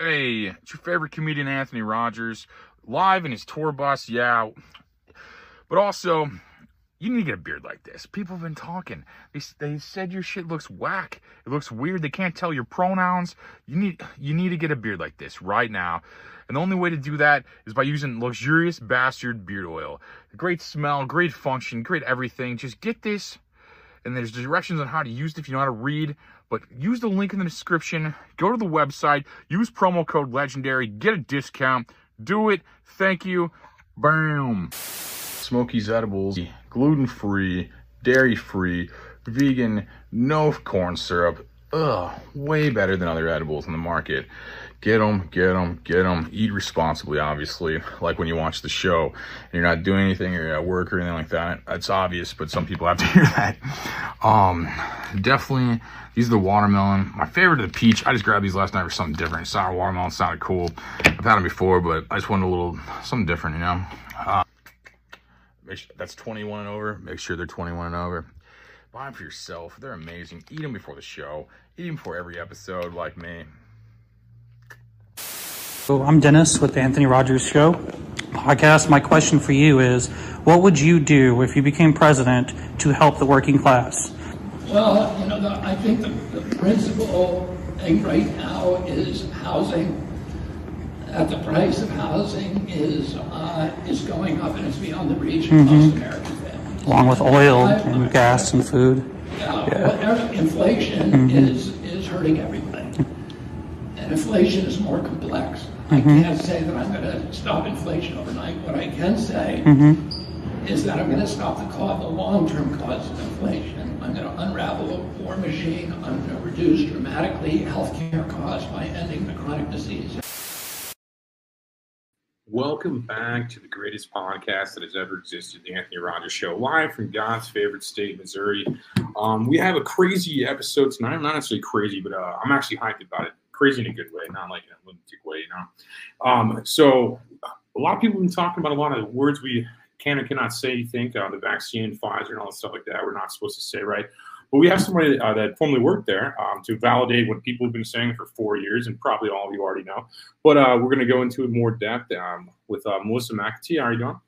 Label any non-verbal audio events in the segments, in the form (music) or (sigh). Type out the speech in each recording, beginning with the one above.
Hey, it's your favorite comedian Anthony Rogers, live in his tour bus, yeah. But also, you need to get a beard like this. People have been talking. They, they said your shit looks whack. It looks weird. They can't tell your pronouns. You need you need to get a beard like this right now. And the only way to do that is by using luxurious bastard beard oil. Great smell, great function, great everything. Just get this. And there's directions on how to use it if you know how to read. But use the link in the description. Go to the website. Use promo code legendary. Get a discount. Do it. Thank you. Bam. Smokiez edibles, gluten free, dairy free, vegan, no corn syrup. Ugh, way better than other edibles in the market. Get them, get them, get them. Eat responsibly, obviously. Like when you watch the show and you're not doing anything or you're at work or anything like that. That's obvious, but some people have to (laughs) hear that. Um, definitely, these are the watermelon. My favorite is the peach. I just grabbed these last night for something different. Sour watermelon sounded cool. I've had them before, but I just wanted a little something different, you know. Uh, Make sure that's 21 and over. Make sure they're 21 and over. Buy them for yourself. They're amazing. Eat them before the show. Eat them before every episode, like me. So I'm Dennis with the Anthony Rogers Show podcast. My question for you is, what would you do if you became president to help the working class? Well, you know, the, I think the, the principal thing uh, right now is housing. That the price of housing is uh, is going up and it's beyond the reach of mm-hmm. most American families. Along with oil and gas and food. Yeah, inflation mm-hmm. is is hurting everybody, and inflation is more complex. I mm-hmm. can't say that I'm going to stop inflation overnight. What I can say is that I'm going to stop the cause, the long-term cause of inflation. I'm going to unravel a war machine. I'm going to reduce dramatically healthcare costs by ending the chronic disease. Welcome back to the greatest podcast that has ever existed, the Anthony Rogers Show, live from God's favorite state, Missouri. Um, we have a crazy episode tonight. Not necessarily crazy, but uh, I'm actually hyped about it. Crazy in a good way, not like in a lunatic way, you know. Um, so, a lot of people have been talking about a lot of the words we can or cannot say. You think uh, the vaccine, Pfizer, and all that stuff like that. We're not supposed to say, right? But we have somebody uh, that formerly worked there um, to validate what people have been saying for four years, and probably all of you already know. But uh, we're going to go into it more depth um, with uh, Melissa McAtee. How are you doing?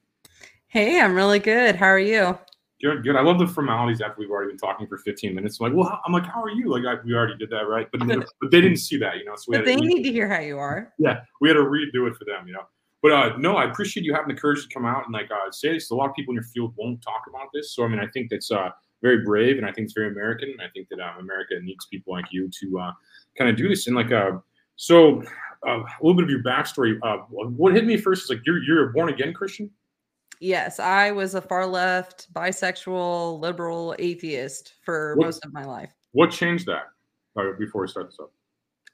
Hey, I'm really good. How are you? Good, good. I love the formalities after we've already been talking for 15 minutes. I'm like, well, how- I'm like, how are you? Like, I, we already did that, right? But, (laughs) but they didn't see that, you know. So we But they to, need to hear how you are. yeah, we had to redo it for them, you know. But uh, no, I appreciate you having the courage to come out and like uh, say this. A lot of people in your field won't talk about this, so I mean, I think that's uh, very brave, and I think it's very American. I think that um, America needs people like you to uh, kind of do this. And like, uh, so uh, a little bit of your backstory. Uh, what hit me first is like you're you're a born again Christian. Yes, I was a far left, bisexual, liberal, atheist for What- most of my life. What changed that? Uh, before we start this up.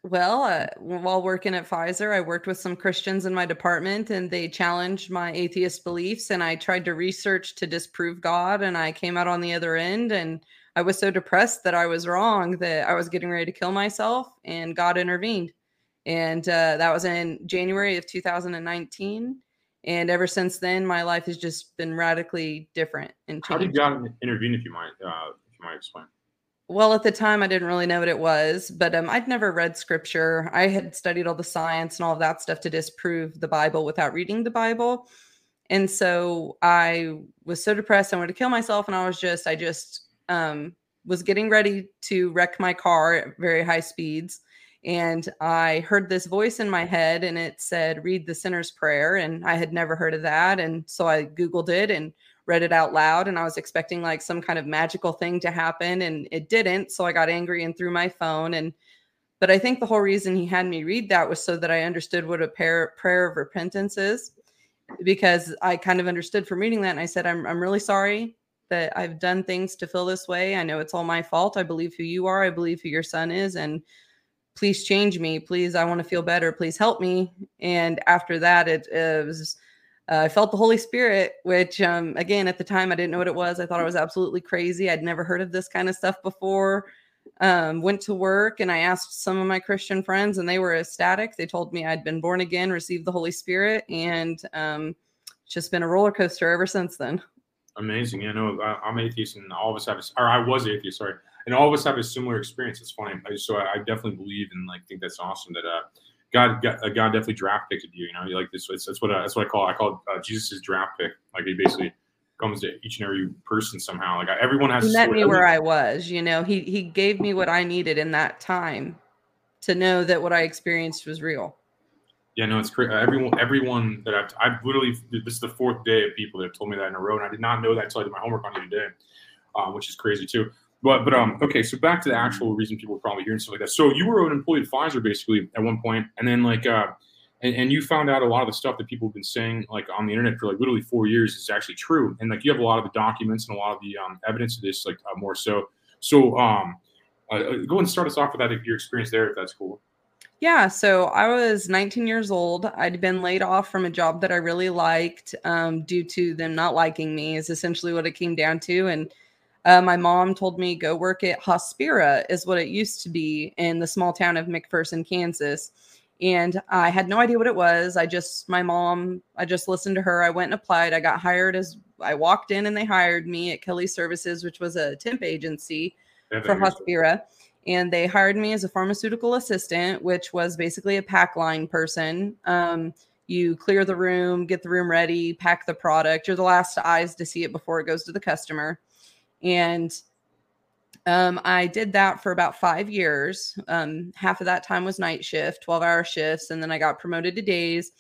Well, uh, while working at Pfizer, I worked with some Christians in my department and they challenged my atheist beliefs. And I tried to research to disprove God. And I came out on the other end. And I was so depressed that I was wrong that I was getting ready to kill myself. And God intervened. And uh, that was in January of 2019. And ever since then, my life has just been radically different and How did. God intervene? If you might, uh, if you might explain. Well, at the time, I didn't really know what it was, but um, I'd never read scripture. I had studied all the science and all of that stuff to disprove the Bible without reading the Bible. And so I was so depressed, I wanted to kill myself. And I was just, I just um, was getting ready to wreck my car at very high speeds. And I heard this voice in my head, and it said, Read the sinner's prayer. And I had never heard of that. And so I Googled it and read it out loud and I was expecting like some kind of magical thing to happen and it didn't. So I got angry and threw my phone and but I think the whole reason he had me read that was so that I understood what a prayer, prayer of repentance is because I kind of understood from reading that and I said I'm I'm really sorry that I've done things to feel this way. I know it's all my fault. I believe who you are. I believe who your son is and please change me. Please I want to feel better. Please help me. And after that it, it was uh, I felt the Holy Spirit, which, um, again, at the time I didn't know what it was. I thought I was absolutely crazy. I'd never heard of this kind of stuff before. um, went to work and I asked some of my Christian friends, and they were ecstatic. They told me I'd been born again, received the Holy Spirit, and um, just been a roller coaster ever since then. Amazing. You know, I, am atheist, and all of us have, a, or I was atheist, sorry, and all of us have a similar experience. It's funny. So I definitely believe and like think that's awesome that uh, God, God, uh, God definitely draft picked you. You know, like this. That's what uh, that's what I call. I call uh, Jesus' draft pick. Like he basically comes to each and every person somehow. Like everyone has. He met me where I was. You know, he he gave me what I needed in that time to know that what I experienced was real. Yeah, no, it's crazy. Everyone, everyone that I've, I've literally, this is the fourth day of people that have told me that in a row, and I did not know that until I did my homework on you today, um, which is crazy too. But, but um, okay, so back to the actual reason people are probably hearing stuff like that. So you were an employee at Pfizer basically at one point, and then like, uh, and, and you found out a lot of the stuff that people have been saying like on the internet for like literally four years is actually true, and like you have a lot of the documents and a lot of the um, evidence of this, like uh, more so. So um, uh, uh go and start us off with that your experience there, if that's cool. Yeah, so I was 19 years old. I'd been laid off from a job that I really liked um, due to them not liking me, is essentially what it came down to. And uh, my mom told me go work at Hospira, is what it used to be in the small town of McPherson, Kansas. And I had no idea what it was. I just, my mom, I just listened to her. I went and applied. I got hired as I walked in and they hired me at Kelly Services, which was a temp agency for Hospira and they hired me as a pharmaceutical assistant, which was basically a pack line person. Um, you clear the room, get the room ready, pack the product. You're the last eyes to see it before it goes to the customer. And um, I did that for about five years. Um, half of that time was night shift, 12 hour shifts. And then I got promoted to days.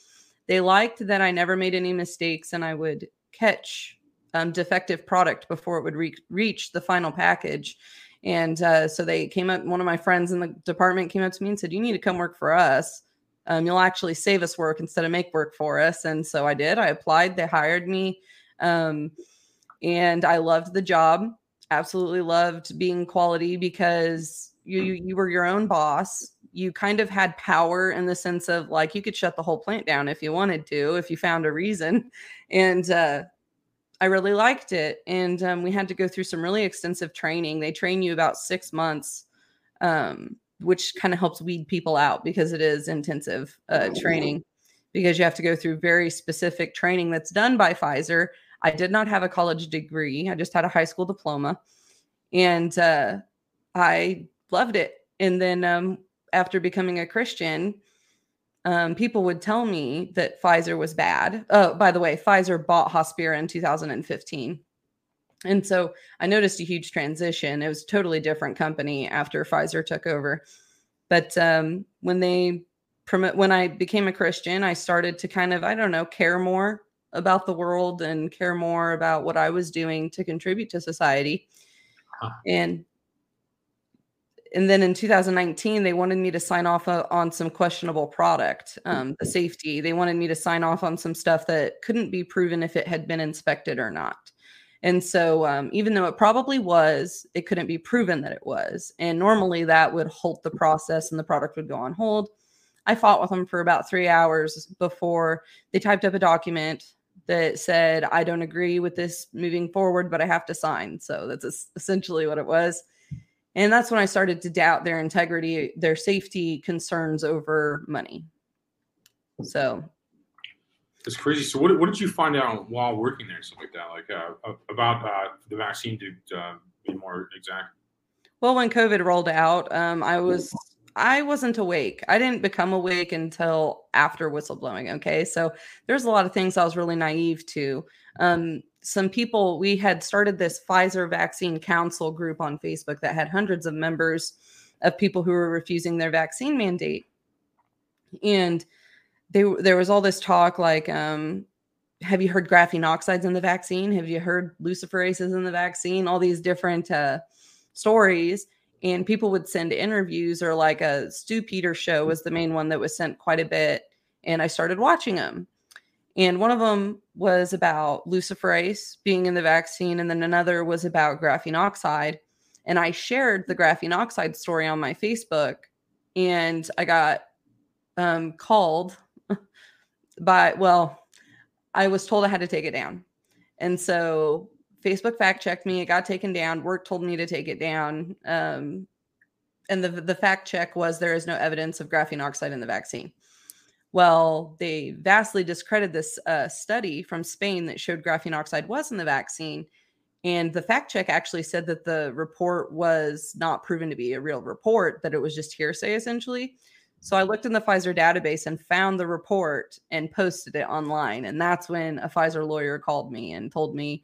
They liked that I never made any mistakes and I would catch um, defective product before it would re- reach the final package. And uh, so they came up, one of my friends in the department came up to me and said, You need to come work for us. Um, you'll actually save us work instead of make work for us. And so I did. I applied, they hired me. Um, and I loved the job. Absolutely loved being quality because you you were your own boss. You kind of had power in the sense of like you could shut the whole plant down if you wanted to, if you found a reason. And uh, I really liked it. And um, we had to go through some really extensive training. They train you about six months, um, which kind of helps weed people out because it is intensive uh, training because you have to go through very specific training that's done by Pfizer. I did not have a college degree, I just had a high school diploma. And uh, I loved it. And then um, after becoming a Christian, um, people would tell me that Pfizer was bad. Oh, by the way, Pfizer bought Hospira in 2015. And so I noticed a huge transition. It was a totally different company after Pfizer took over. But um, when they promote, when I became a Christian, I started to kind of, I don't know, care more about the world and care more about what I was doing to contribute to society. Huh. And and then in 2019 they wanted me to sign off uh, on some questionable product um, the safety. They wanted me to sign off on some stuff that couldn't be proven if it had been inspected or not. And so um, even though it probably was it couldn't be proven that it was. And normally that would halt the process and the product would go on hold. I fought with them for about three hours before they typed up a document that said i don't agree with this moving forward but i have to sign so that's essentially what it was and that's when I started to doubt their integrity, their safety concerns over money. So it's crazy. So, what, what did you find out while working there, something like that, like uh, about uh, the vaccine to uh, be more exact? Well, when COVID rolled out, um, I was I wasn't awake. I didn't become awake until after whistleblowing. Okay, so there's a lot of things I was really naive to. Um, some people we had started this Pfizer vaccine council group on Facebook that had hundreds of members of people who were refusing their vaccine mandate. And they, there was all this talk like um, have you heard graphene oxides in the vaccine? Have you heard luciferases in the vaccine? All these different uh, stories. And people would send interviews or like a Stew Peters show was the main one that was sent quite a bit. And I started watching them. And one of them was about luciferase being in the vaccine, and then another was about graphene oxide. And I shared the graphene oxide story on my Facebook, and I got um, called (laughs) by, well, I was told I had to take it down. And so Facebook fact checked me. It got taken down. Work told me to take it down. Um, and the the fact check was there is no evidence of graphene oxide in the vaccine. Well, they vastly discredited this uh, study from Spain that showed graphene oxide was in the vaccine. And the fact check actually said that the report was not proven to be a real report, that it was just hearsay essentially. So I looked in the Pfizer database and found the report and posted it online. And that's when a Pfizer lawyer called me and told me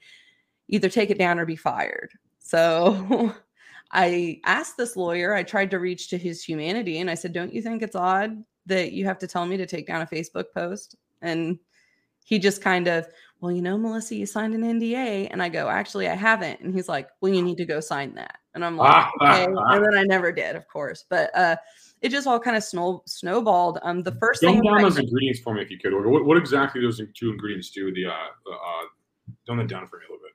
either take it down or be fired. So (laughs) I asked this lawyer, I tried to reach to his humanity, and I said, Don't you think it's odd that you have to tell me to take down a Facebook post? And he just kind of, Well, you know, Melissa, you signed an NDA. And I go, Actually, I haven't. And he's like, Well, you need to go sign that. And I'm like, (laughs) Okay. and then I never did, of course. But uh, it just all kind of snow, snowballed. Um, the first Dumb thing down I- those ingredients for me if you could. What, what exactly those two ingredients do? The uh, uh, dumb it down for me a little bit.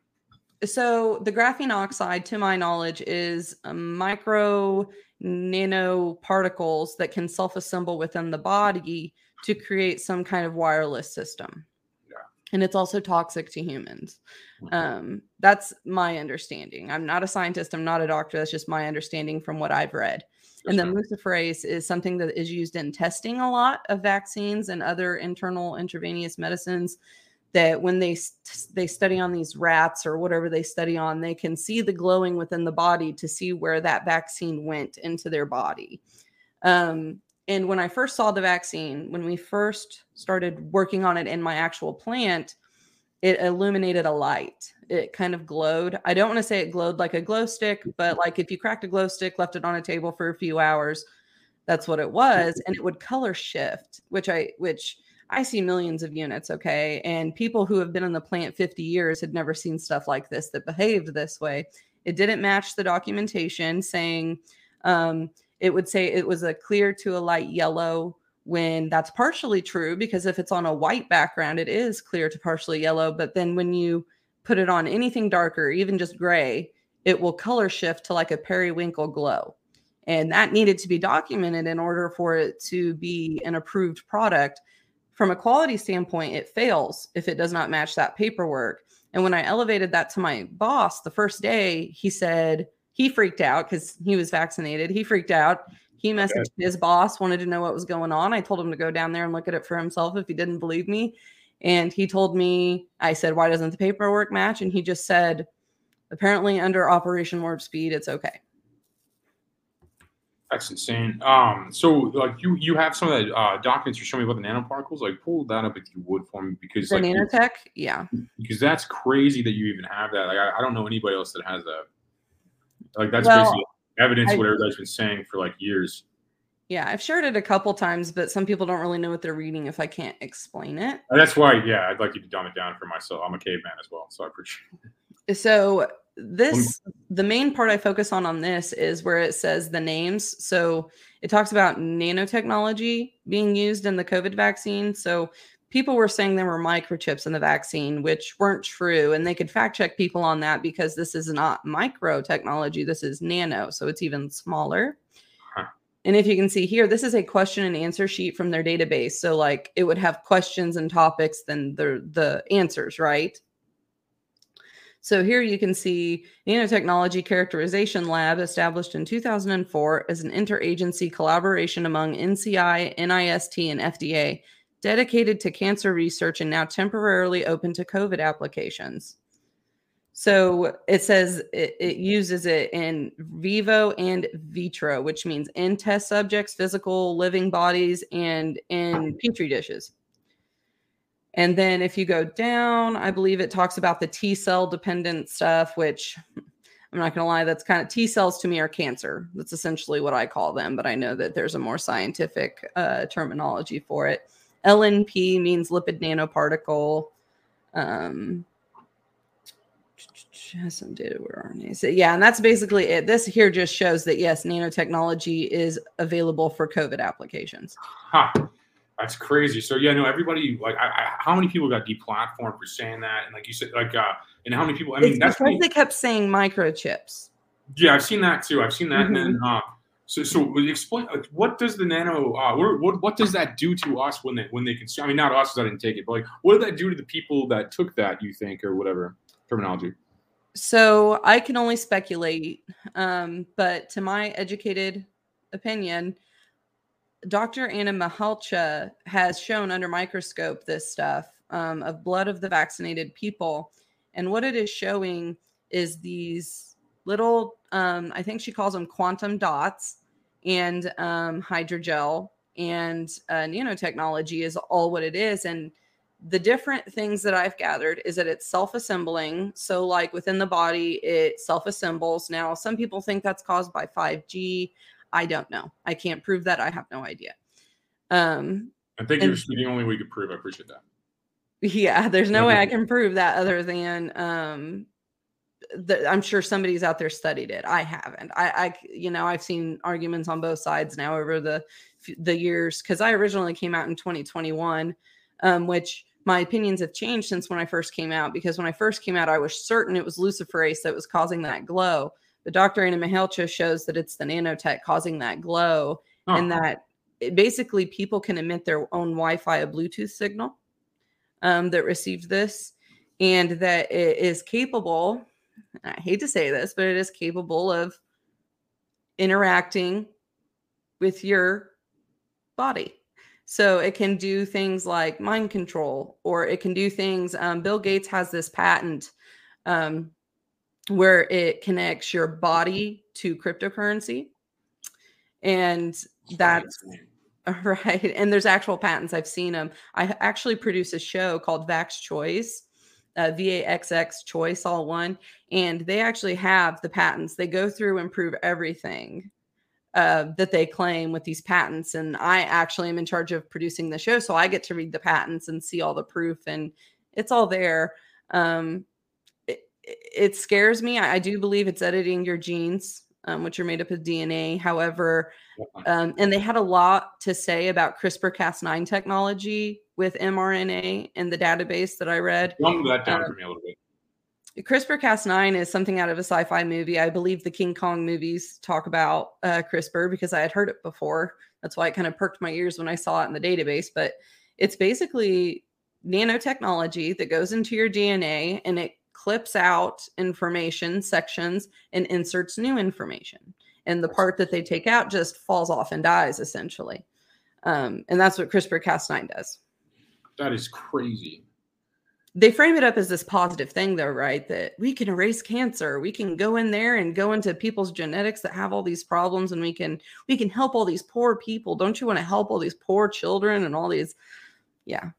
So the graphene oxide to my knowledge is a micro nanoparticles that can self-assemble within the body to create some kind of wireless system. Yeah. and it's also toxic to humans. Mhm. um, that's my understanding. I'm not a scientist. I'm not a doctor. That's just my understanding from what i've read. And then luciferase is something that is used in testing a lot of vaccines and other internal intravenous medicines that when they they study on these rats or whatever they study on they can see the glowing within the body to see where that vaccine went into their body. Um, and when i first saw the vaccine when we first started working on it in my actual plant it illuminated a light. It kind of glowed. I don't want to say it glowed like a glow stick but like if you cracked a glow stick left it on a table for a few hours that's what it was and it would color shift which i which i see millions of units okay? And people who have been in the plant 50 years had never seen stuff like this that behaved this way. It didn't match the documentation saying um, it would say it was a clear to a light yellow when that's partially true because if it's on a white background it is clear to partially yellow. But then when you put it on anything darker even just gray it will color shift to like a periwinkle glow. And that needed to be documented in order for it to be an approved product from a quality standpoint it fails if it does not match that paperwork. And when i elevated that to my boss the first day he said he freaked out because he was vaccinated. He freaked out. He messaged his boss wanted to know what was going on. I told him to go down there and look at it for himself if he didn't believe me. And he told me i said why doesn't the paperwork match? And he just said apparently under operation warp speed it's okay That's insane. Um, so like you you have some of the uh, documents you show me about the nanoparticles. Like pull that up if you would for me because the like nanotech yeah because that's crazy that you even have that. Like I, I don't know anybody else that has that. Like that's Well, basically evidence I- what everybody's been saying for like years. yeah i've shared it a couple times but some people don't really know what they're reading if i can't explain it that's why, yeah, I'd like you to dumb it down for myself. I'm a caveman as well, so I appreciate. it. so this oh, the main part i focus on on this is where it says the names. So it talks about nanotechnology being used in the covid vaccine. So people were saying there were microchips in the vaccine which weren't true and they could fact check people on that because this is not micro technology this is nano so it's even smaller. Huh. and if you can see here this is a question and answer sheet from their database. So like it would have questions and topics then the the answers right so here you can see Nanotechnology Characterization Lab established in 2004 as an interagency collaboration among NCI, NIST, and FDA dedicated to cancer research and now temporarily open to COVID applications. So it says it, it uses it in vivo and vitro, which means in test subjects, physical living bodies, and in petri dishes. And then if you go down, I believe it talks about the T cell dependent stuff, which I'm not going to lie, that's kind of T cells to me are cancer. That's essentially what I call them, but I know that there's a more scientific uh, terminology for it. LNP means lipid nanoparticle. Um, has some data where RNA. So yeah, and that's basically it. This here just shows that yes, nanotechnology is available for COVID applications. Ha, that's crazy. So yeah, no, everybody like, I, I, how many people got deplatformed for saying that? And like you said, like, uh, and how many people? I mean, it's that's because pretty- they kept saying microchips. Yeah, I've seen that too. I've seen that. And Mm-hmm. then, uh, so, so explain like, what does the nano, uh, what, what, what does that do to us when they, when they consume? I mean, not us, I didn't take it, but like, what did that do to the people that took that? You think, or whatever terminology? So I can only speculate, um, but to my educated opinion, Dr. Anna Mihalcea has shown under microscope this stuff um, of blood of the vaccinated people. And what it is showing is these little, um, I think she calls them quantum dots and um, hydrogel and uh, nanotechnology is all what it is. And the different things that I've gathered is that it's self assembling. So, like within the body, it self assembles. Now, some people think that's caused by 5G. I don't know. I can't prove that. I have no idea. Um, I think and- you're the only way you could prove. I appreciate that. yeah, there's no way I can prove that other than um, the, I'm sure somebody's out there studied it. I haven't. I, I, you know, I've seen arguments on both sides now over the the years because I originally came out in 2021, um, which my opinions have changed since when I first came out. Because when I first came out, I was certain it was luciferase that was causing that glow. The Dr. Anna Mihalcea shows that it's the nanotech causing that glow, Oh, and that it, basically people can emit their own Wi-Fi, a Bluetooth signal um, that received this, and that it is capable. I hate to say this, but it is capable of interacting with your body. So it can do things like mind control, or it can do things. Um, Bill Gates has this patent um, where it connects your body to cryptocurrency, and that's (laughs) right. And there's actual patents. I've seen them. I actually produce a show called Vax Choice, uh, VAXX Choice, all one. And they actually have the patents. They go through and prove everything uh, that they claim with these patents. And I actually am in charge of producing the show. So I get to read the patents and see all the proof, and it's all there. Um, it, scares me. I, I do believe it's editing your genes, um, which are made up of DNA. However, um, and they had a lot to say about CRISPR Cas9 technology with mRNA in the database that I read. Dumb that down Uh, for me a little bit. CRISPR Cas9 is something out of a sci fi movie. I believe the King Kong movies talk about uh, CRISPR because I had heard it before. That's why it kind of perked my ears when I saw it in the database. But it's basically nanotechnology that goes into your DNA and it clips out information sections and inserts new information. And the part that they take out just falls off and dies essentially. Um, and that's what CRISPR Cas9 does That is crazy. they frame it up as this positive thing though right that we can erase cancer we can go in there and go into people's genetics that have all these problems and we can we can help all these poor people don't you want to help all these poor children and all these yeah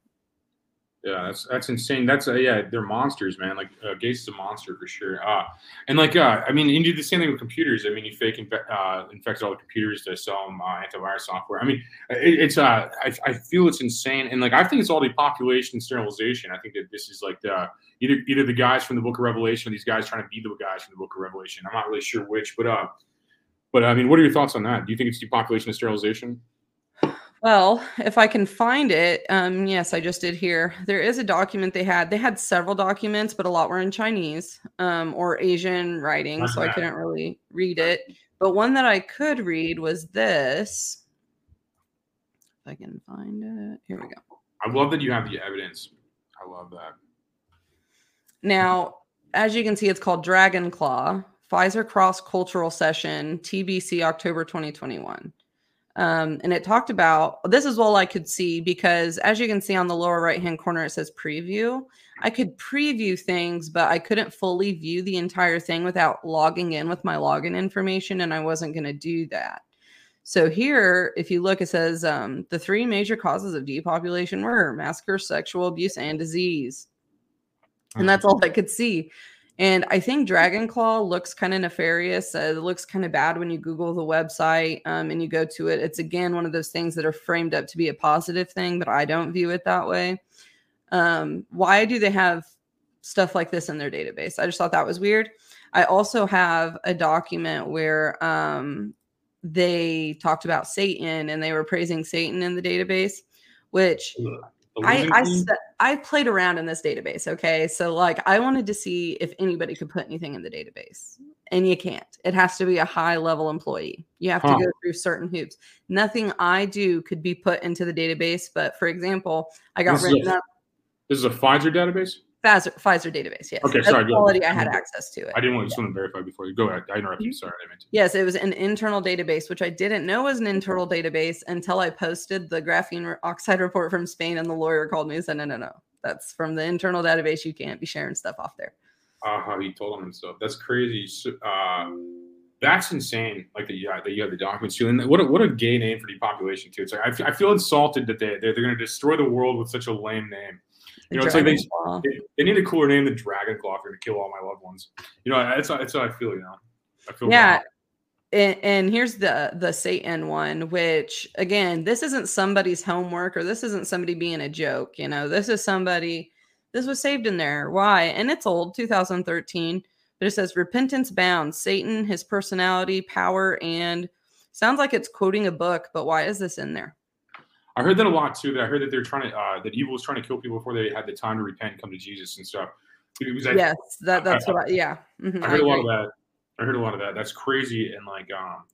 Yeah, that's that's insane. That's uh, yeah, they're monsters, man. Like uh, Gates is a monster for sure. Uh, and like uh, I mean, you do the same thing with computers. I mean, you fake infe- uh, all the computers to sell them uh, antivirus software. I mean, it, it's uh, I, I feel it's insane, and like I think it's all depopulation and sterilization. I think that this is like the either either the guys from the Book of Revelation, or these guys trying to be the guys from the Book of Revelation. I'm not really sure which, but uh, but I mean, what are your thoughts on that? Do you think it's depopulation and sterilization? Well if i can find it um yes i just did here. There is a document they had. They had several documents but a lot were in chinese um or asian writing so i couldn't really read it. But one that i could read was this. If i can find it here we go. I love that you have the evidence. I love that. Now, as you can see, it's called Dragon Claw Pfizer Cross Cultural Session TBC October 2021. Um, and it talked about this is all I could see because as you can see on the lower right hand corner, it says preview. I could preview things, but I couldn't fully view the entire thing without logging in with my login information, and I wasn't going to do that. So here, if you look, it says um, the three major causes of depopulation were massacre, sexual abuse, and disease and that's all I could see. And I think Dragon Claw looks kind of nefarious. Uh, it looks kind of bad when you Google the website um, and you go to it. It's again one of those things that are framed up to be a positive thing, but I don't view it that way. Um, why do they have stuff like this in their database? I just thought that was weird. I also have a document where um, they talked about Satan and they were praising Satan in the database, which The I I, I played around in this database. Okay, so like I wanted to see if anybody could put anything in the database, and you can't. It has to be a high level employee. You have Huh. to go through certain hoops. Nothing I do could be put into the database. But for example, I got This written a- up. This is a Pfizer database. Pfizer, Pfizer database. Yes. Okay, That's sorry. Quality. I had access to it. I didn't want to to verify before you go ahead. I interrupted you. Sorry, I didn't to. Yes, it was an internal database, which I didn't know was an internal database until I posted the graphene oxide report from Spain, and the lawyer called me and said, "No, no, no, that's from the internal database. You can't be sharing stuff off there." Uh, how he told him and stuff. That's crazy. Uh, that's insane. Like that, yeah, that you have the documents too. And what a, what a gay name for depopulation too. It's like I, I feel insulted that they they're, they're going to destroy the world with such a lame name. You know, it's like they, they, they need a cooler name than Dragon Claw for to kill all my loved ones. You know, that's how, that's how I feel. You know, I feel yeah bad. and, and here's the the satan one which again this isn't somebody's homework or this isn't somebody being a joke you know this is somebody this was saved in there why and it's old 2013 but it says repentance bound satan his personality power and sounds like it's quoting a book but why is this in there I heard that a lot too. That I heard that they're trying to uh, that evil was trying to kill people before they had the time to repent and come to Jesus and stuff. It was like, yes that that's what I, yeah mhm, I heard a lot of that. I heard a lot of that. That's crazy and like, um,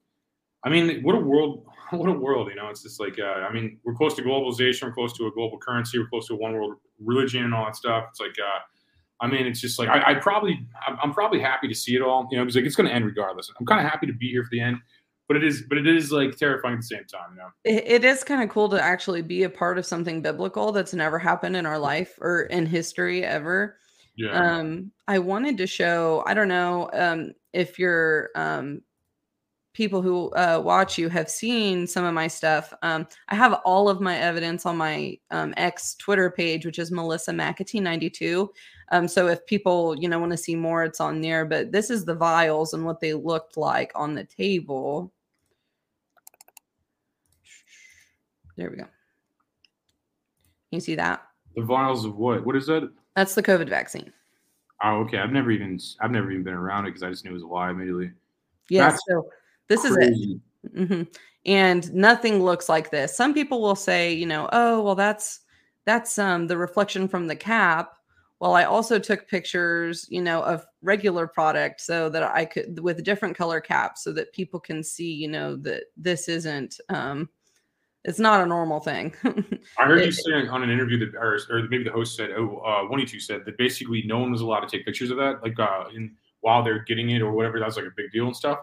I mean, what a world! (laughs) What a world! You know, it's just like, uh, I mean, we're close to globalization. We're close to a global currency. We're close to a one world religion and all that stuff. It's like, uh, I mean, it's just like I, I probably, I'm, I'm probably happy to see it all. You know, because like it's going to end regardless. I'm kind of happy to be here for the end, but it is, but it is like terrifying at the same time. You know. it, it is kind of cool to actually be a part of something biblical that's never happened in our life or in history ever Yeah. um i wanted to show i don't know um if your um people who uh watch you have seen some of my stuff um i have all of my evidence on my um ex twitter page which is melissa mcatee 92 um so if people you know want to see more it's on there but this is the vials and what they looked like on the table there we go Can you see that the vials of what? What is that? that's the covid vaccine Oh, okay. I've never even, I've never even been around it because I just knew it was a lie immediately. yes That's so this is it Crazy. hmm And nothing looks like this. Some people will say, you know, oh, well, that's that's um the reflection from the cap. Well, I also took pictures, you know, of regular product so that I could with different color caps so that people can see, you know, that this isn't um it's not a normal thing. (laughs) I heard you It- saying on an interview that, or, or maybe the host said, oh, uh, one of you two said that basically no one was allowed to take pictures of that, like uh, in while they're getting it or whatever. That's like a big deal and stuff.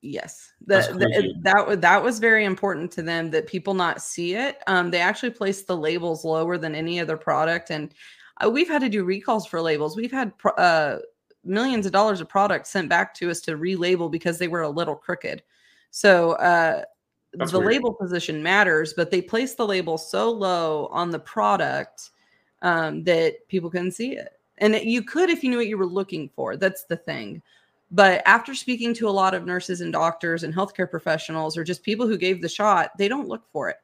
Yes, the, the, that that was very important to them that people not see it. Um, they actually placed the labels lower than any other product, and uh, we've had to do recalls for labels. We've had pro- uh, millions of dollars of products sent back to us to relabel because they were a little crooked. So uh, the weird. label position matters, but they placed the label so low on the product um, that people couldn't see it. And it- you could if you knew what you were looking for. That's the thing. But after speaking to a lot of nurses and doctors and healthcare professionals, or just people who gave the shot, they don't look for it.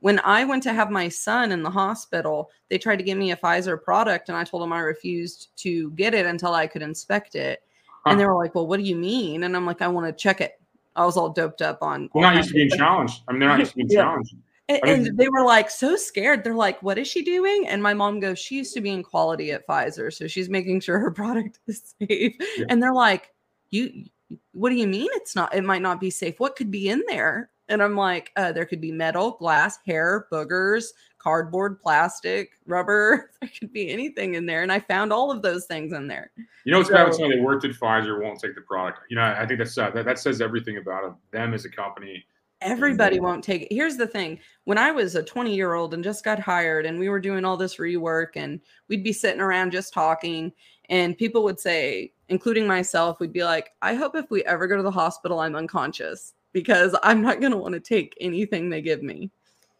When I went to have my son in the hospital, they tried to give me a Pfizer product, and I told them I refused to get it until I could inspect it. And they were like, "Well, what do you mean?" And I'm like, "I want to check it." I was all doped up on. They're not used to being challenged. I mean, they're not used to being (laughs) Yeah. challenged. and, I mean- and they were like so scared. They're like, "What is she doing?" And my mom goes, "She used to be in quality at Pfizer, so she's making sure her (laughs) product is safe." Yeah. And they're like, "You, what do you mean it's not? It might not be safe. What could be in there?" And I'm like, uh, "There could be metal, glass, hair, boogers, cardboard, plastic, rubber. (laughs) There could be anything in there." And I found all of those things in there. You know what's So- Somebody that worked at Pfizer won't take the product. You know, I think that's uh, that, that says everything about them, them as a company. Everybody won't take it. Here's the thing. When I was a 20 year old and just got hired and we were doing all this rework and we'd be sitting around just talking and people would say, including myself, we'd be like, I hope if we ever go to the hospital, I'm unconscious because I'm not going to want to take anything they give me.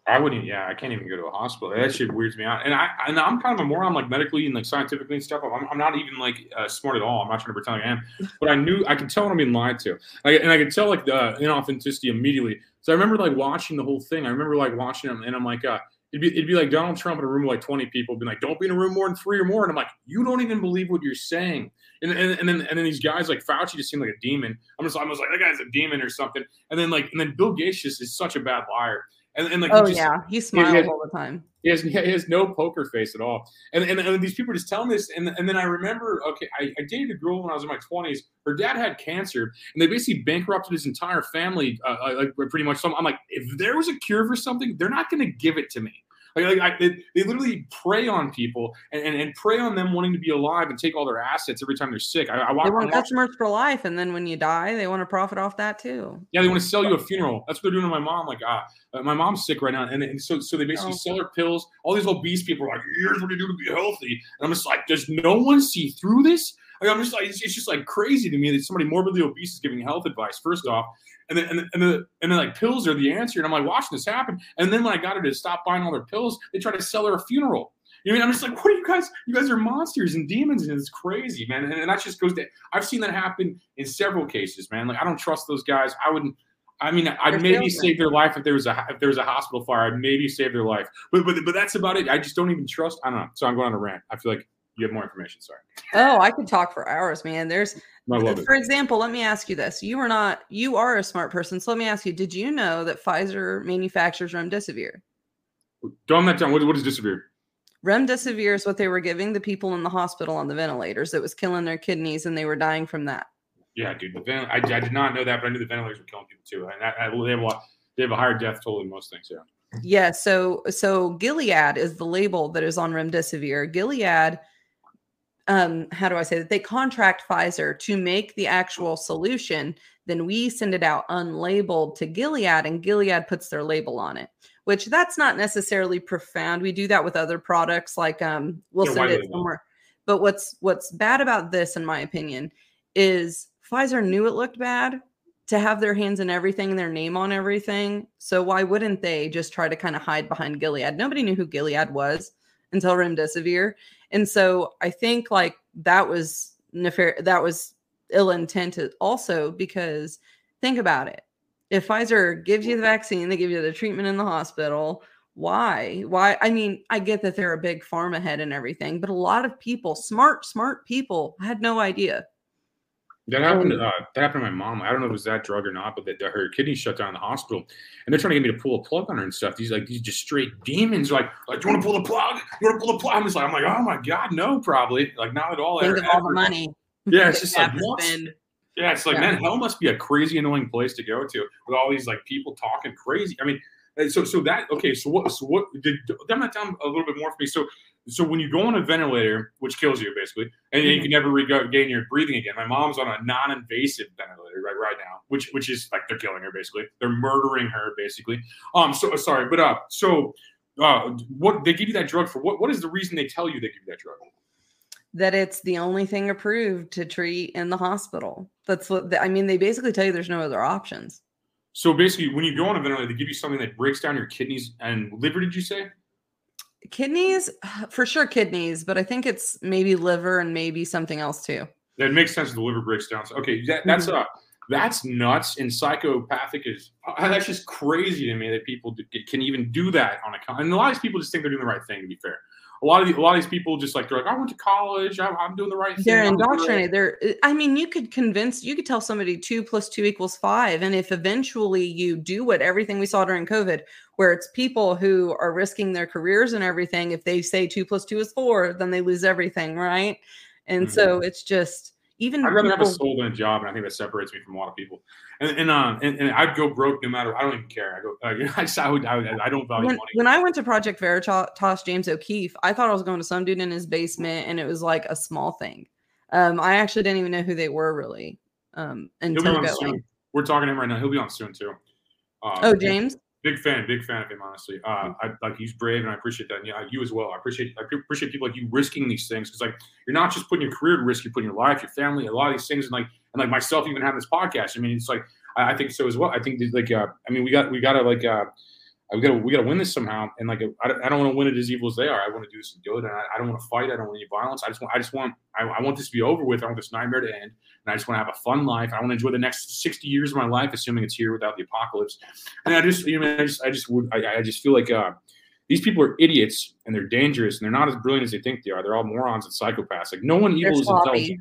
I wouldn't. Yeah, I can't even go to a hospital. That shit weirds me out. And I and I'm kind of a moron, like medically and like scientifically and stuff. I'm, I'm not even like uh, smart at all. I'm not trying to pretend I am, (laughs) but I knew I could tell when I'm being lied to, like, and I could tell like the inauthenticity immediately. So I remember like watching the whole thing. I remember like watching them, and I'm like, uh, it'd be it'd be like Donald Trump in a room with like 20 people, being like, "Don't be in a room more than three or more," and I'm like, "You don't even believe what you're saying." And, and, and then and then these guys like Fauci just seemed like a demon. I'm just I was like, that guy's a demon or something. And then like and then Bill Gates just is such a bad liar. And, and like he Oh, just- yeah. He smiles had- all the time. he has, he has no poker face at all. And, and, and these people are just telling this. And, and then I remember, okay, I, I dated a girl when I was in my 20s. Her dad had cancer, and they basically bankrupted his entire family, uh, uh, like pretty much. So I'm like, if there was a cure for something, they're not going to give it to me. Like, like I, they, they literally prey on people and, and, and prey on them wanting to be alive and take all their assets every time they're sick. I, I watch, They want customers for life, and then when you die, they want to profit off that too. Yeah, they want to sell you a funeral. That's what they're doing to my mom. Like, ah, uh, my mom's sick right now, and, and so so they basically Oh. sell her pills. All these obese people are like, "Here's what you do to be healthy," and I'm just like, does no one see through this? Like, I'm just like, it's, it's just like crazy to me that somebody morbidly obese is giving health advice. First off, and then and then, and then, and then like pills are the answer, and I'm like watching this happen. And then when I got her to stop buying all their pills, they try to sell her a funeral. You know, I mean, I'm just like, what are you guys? You guys are monsters and demons, and it's crazy, man. And, and that just goes to. I've seen that happen in several cases, man. Like, I don't trust those guys. I wouldn't. I mean, I'd maybe save their life if there was a if there was a hospital fire. I'd maybe save their life, but but but that's about it. I just don't even trust. I don't know. So I'm going on a rant. I feel like you have more information. Sorry, Oh, I could talk for hours, man. There's, love it. for example, let me ask you this: You are not, you are a smart person. So let me ask you: Did you know that Pfizer manufactures remdesivir? Dumb that down. What, what is disappear? Remdesivir is what they were giving the people in the hospital on the ventilators that was killing their kidneys, and they were dying from that. Yeah, dude. The ven- I, I did not know that, but I knew the ventilators were killing people too. And I, I, they have a lot, they have a higher death toll than most things. Yeah. Yeah, so so Gilead is the label that is on remdesivir. Gilead, um, how do I say that? They contract Pfizer to make the actual solution. Then we send it out unlabeled to Gilead, and Gilead puts their label on it. Which that's not necessarily profound. We do that with other products, like um, we'll Yeah, send it somewhere. But what's what's bad about this, in my opinion, is Pfizer knew it looked bad to have their hands in everything and their name on everything. So why wouldn't they just try to kind of hide behind Gilead? Nobody knew who Gilead was until remdesivir, and so I think like that was nefar- that was ill intended also because think about it. If Pfizer gives you the vaccine, they give you the treatment in the hospital. Why? Why? I mean, I get that they're a big pharma head and everything, but a lot of people, smart, smart people, had no idea. That happened. Uh, that happened to my mom. I don't know if it was that drug or not, but that her kidneys shut down in the hospital, and they're trying to get me to pull a plug on her and stuff. These like these just straight demons. Like, like, do you want to pull the plug? You want to pull the plug? I'm just like, I'm like, oh my god, no, probably. Like, not at all. Think ever, of all the money. Yeah, it's just like what? Yeah, it's like Yeah. man, hell must be a crazy annoying place to go to with all these like people talking crazy. I mean, so so that okay. So what? So what? Did, dumb that down a little bit more for me. So so when you go on a ventilator, which kills you basically, and you can never regain your breathing again. My mom's on a non-invasive ventilator right right now, which which is like they're killing her basically. They're murdering her basically. Um. So sorry, but uh. So. Uh, what they give you that drug for? What what is the reason they tell you they give you that drug? that it's the only thing approved to treat in the hospital. That's what I mean. They basically tell you there's no other options. So basically, when you go on a ventilator, they give you something that breaks down your kidneys and liver. Did you say? Kidneys, (sighs) for sure, kidneys, but I think it's maybe liver and maybe something else too. That makes sense. The liver breaks down. So, okay, that, that's uh, that's nuts. And psychopathic is uh, that's just crazy to me that people do, can even do that on a. And a lot of people just think they're doing the right thing. To be fair, a lot of the, a lot of these people just like they're like, I went to college. I'm, I'm doing the right thing. They're doing it." indoctrinated. They're, I mean, you could convince, you could tell somebody two plus two equals five. And if eventually you do what everything we saw during COVID, where it's people who are risking their careers and everything, if they say two plus two is four, then they lose everything, right? And so mm-hmm. it's just even. I'd rather have a people- soul than a job, and I think that separates me from a lot of people. And and uh, and, and I'd go broke no matter. I don't even care. I go. Uh, (laughs) I, just- I would. I, would, I don't value when, money. when I went to Project Veritas, James O'Keefe, I thought I was going to some dude in his basement, and it was like a small thing. Um, I actually didn't even know who they were really um, until going. soon. We're talking to him right now. He'll be on soon too. Uh, Oh, James. Big fan, big fan of him, honestly. Uh, I like he's brave, and I appreciate that. And yeah, you as well. I appreciate I appreciate people like you risking these things because like you're not just putting your career at risk, you're putting your life, your family, a lot of these things, and like and like myself even having this podcast. I mean, it's like I, I think so as well. I think like uh, I mean, we got we gotta like uh, we gotta we gotta win this somehow. And like I, don't- I don't want to win it as evil as they are. I want to do some good, and I, I don't want to fight. I don't want any violence. I just want I just want I, I want this to be over with. I want this nightmare to end, and I just want to have a fun life. I want to enjoy the next sixty years of my life, assuming it's here without the apocalypse. And I just, you know, I just, I just would, I, I just feel like uh, these people are idiots and they're dangerous and they're not as brilliant as they think they are. They're all morons and psychopaths. Like no one They're evil is intelligent.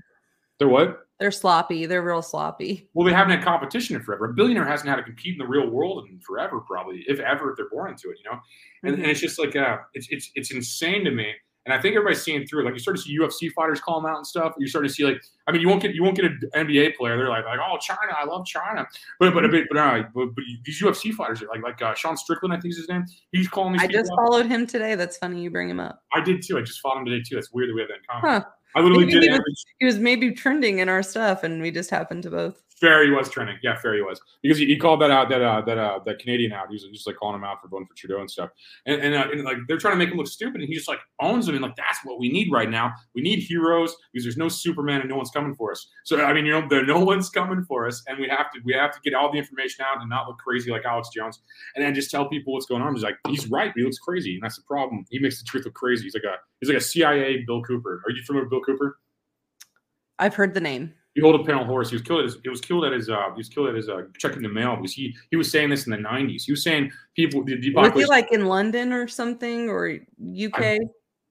They're what? They're sloppy. They're real sloppy. Well, they haven't had competition in forever. A billionaire hasn't had to compete in the real world in forever, probably, if ever, if they're born into it, you know. And, and it's just like, uh, it's it's it's insane to me. And I think everybody's seeing through it. Like you start to see UFC fighters call them out and stuff. You start to see like, I mean, you won't get you won't get an NBA player. They're like, like, oh, China, I love China. But but but but, uh, but, but these UFC fighters are like like uh, Sean Strickland, I think is his name. He's calling these. I just out. followed him today. That's funny you bring him up. I did too. I just followed him today too. That's weird that we have that in common. Huh. I literally did he it. was, he was maybe trending in our stuff, and we just happened to both. Fair, he was trending. Yeah, fair, he was because he, he called that out that uh, that uh, that Canadian out. He was just like calling him out for voting for Trudeau and stuff. And and, uh, and like they're trying to make him look stupid, and he just like owns them and like that's what we need right now. We need heroes because there's no Superman and no one's coming for us. So I mean, you know, there no one's coming for us, and we have to we have to get all the information out and not look crazy like Alex Jones, and then just tell people what's going on. He's like, he's right, he looks crazy, and that's the problem. He makes the truth look crazy. He's like a he's like a CIA Bill Cooper. Are you familiar with Bill Cooper? I've heard the name. Behold a Pale Horse. He was killed at his. He was killed at his. Uh, he was killed at his. Uh, checking the mail because he he was saying this in the '90s. He was saying people. The, the Was he like in London or something or UK?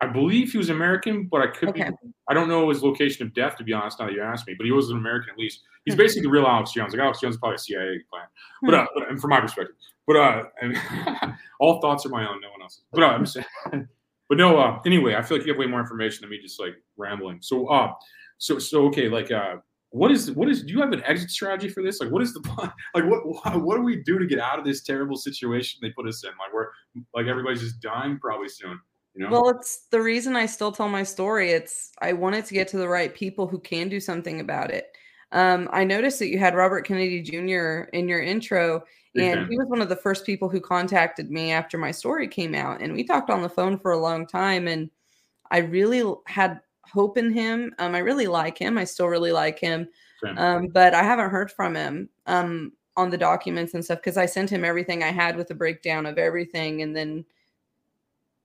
I believe he was American, but I could Okay. be. I don't know his location of death to be honest. Now that you asked me, but he was an American at least. He's Hmm. basically the real Alex Jones. Like Alex Jones is probably a CIA plan, but, uh, but and from my perspective, but uh, and (laughs) all thoughts are my own, no one else's. But uh, I'm saying, (laughs) but no. Uh, anyway, I feel like you have way more information than me just like rambling. So uh, so so okay, like uh. What is what is? Do you have an exit strategy for this? Like, what is the plan? (laughs) Like, what what, do we do to get out of this terrible situation they put us in? Like, we're like everybody's just dying probably soon. You know? Well, it's the reason I still tell my story. It's I wanted to get to the right people who can do something about it. Um, I noticed that you had Robert Kennedy Jr. in your intro, and fan. he was one of the first people who contacted me after my story came out. And we talked on the phone for a long time, and I really had hope in him. Um, I really like him. I still really like him. Um, but I haven't heard from him um, on the documents and stuff because I sent him everything I had with a breakdown of everything, and then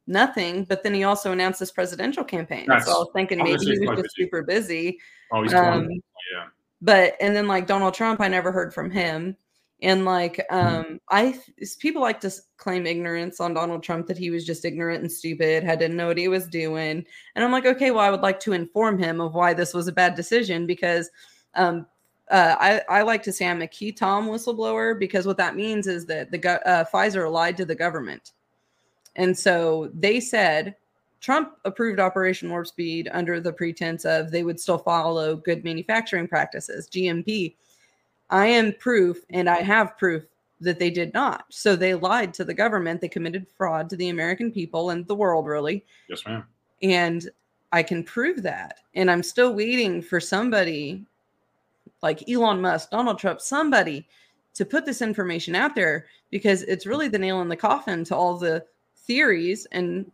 nothing. But then he also announced this presidential campaign, That's so I was thinking maybe he was just busy. super busy. oh, he's um, yeah. But and then like Donald Trump, I never heard from him. And like um I people like to claim ignorance on Donald Trump that he was just ignorant and stupid, had didn't know what he was doing. And I'm like, okay, well, I would like to inform him of why this was a bad decision because um uh, I, I like to say I'm a qui tam whistleblower because what that means is that the uh, Pfizer lied to the government, and so they said Trump approved Operation Warp Speed under the pretense of they would still follow good manufacturing practices, GMP. I am proof, and I have proof that they did not. So they lied to the government. They committed fraud to the American people and the world, really. Yes, ma'am. And I can prove that. And I'm still waiting for somebody like Elon Musk, Donald Trump, somebody to put this information out there because it's really the nail in the coffin to all the theories and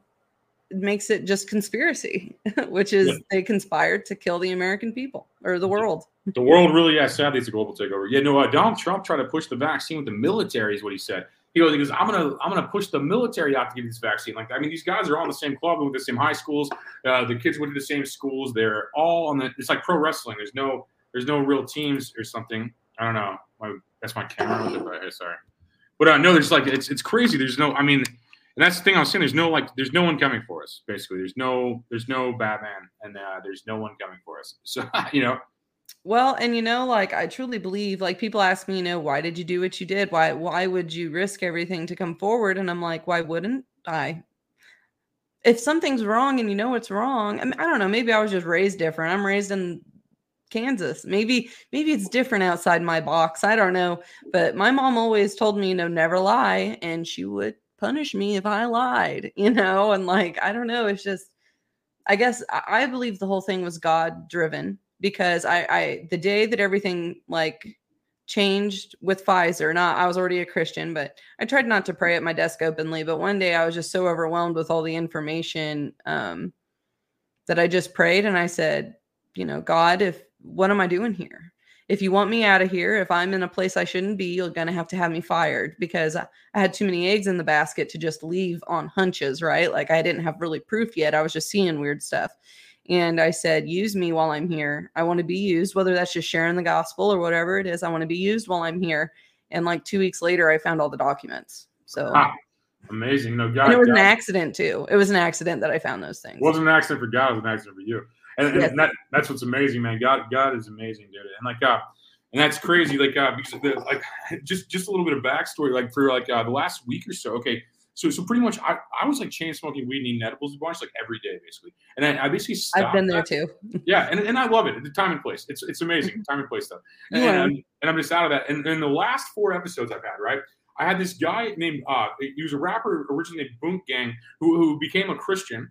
makes it just conspiracy, (laughs) which is Yeah. they conspired to kill the American people or the world. The world really, yeah, sadly, it's a global takeover. Yeah, no, uh, Donald Trump tried to push the vaccine with the military, is what he said. He goes, he goes, I'm gonna, I'm gonna push the military out to get this vaccine. Like, I mean, these guys are all in the same club, with the same high schools. Uh, the kids went to the same schools. They're all on the. It's like pro wrestling. There's no, there's no real teams or something. I don't know. My, that's my camera. Was it right here? Sorry, but uh, no, there's like, it's, it's crazy. There's no, I mean, and that's the thing I was saying. There's no like, there's no one coming for us. Basically, there's no, there's no Batman, and uh, there's no one coming for us. So (laughs) you know. Well, and you know, like I truly believe, like people ask me, you know, why did you do what you did? Why why would you risk everything to come forward? And I'm like, why wouldn't I? If something's wrong and you know it's wrong, I, mean, I don't know, maybe I was just raised different. I'm raised in Kansas. Maybe maybe it's different outside my box. I don't know. But my mom always told me, you know, never lie, and she would punish me if I lied, you know, and like I don't know, it's just I guess I believe the whole thing was God driven because I, I the day that everything like changed with Pfizer, not I was already a Christian, but I tried not to pray at my desk openly. But one day I was just so overwhelmed with all the information um, that I just prayed and I said, you know, God, if what am I doing here? If you want me out of here, if I'm in a place I shouldn't be, you're gonna have to have me fired because I, had too many eggs in the basket to just leave on hunches, right? Like I didn't have really proof yet. I was just seeing weird stuff. And I said, use me while I'm here. I want to be used, whether that's just sharing the gospel or whatever it is. I want to be used while I'm here. And like two weeks later, I found all the documents. So Amazing. No, God, and it was an accident too. It was an accident that I found those things. It wasn't an accident for God. It was an accident for you. And, and Yes. that, that's what's amazing, man. God, God is amazing, dude. And like, uh, and that's crazy. Like, uh, because the, like, just just a little bit of backstory. Like for like uh, the last week or so. Okay, So, so pretty much, I, I was like chain smoking weed and eating edibles a bunch, like every day, basically. And I, I basically stopped. I've been there that. too. Yeah, (laughs) and, and I love it. The time and place. It's it's amazing. Time and place stuff. And, You and. I'm, and I'm just out of that. And in the last four episodes I've had, right? I had this guy named uh he was a rapper originally named Boonk Gang who, who became a Christian.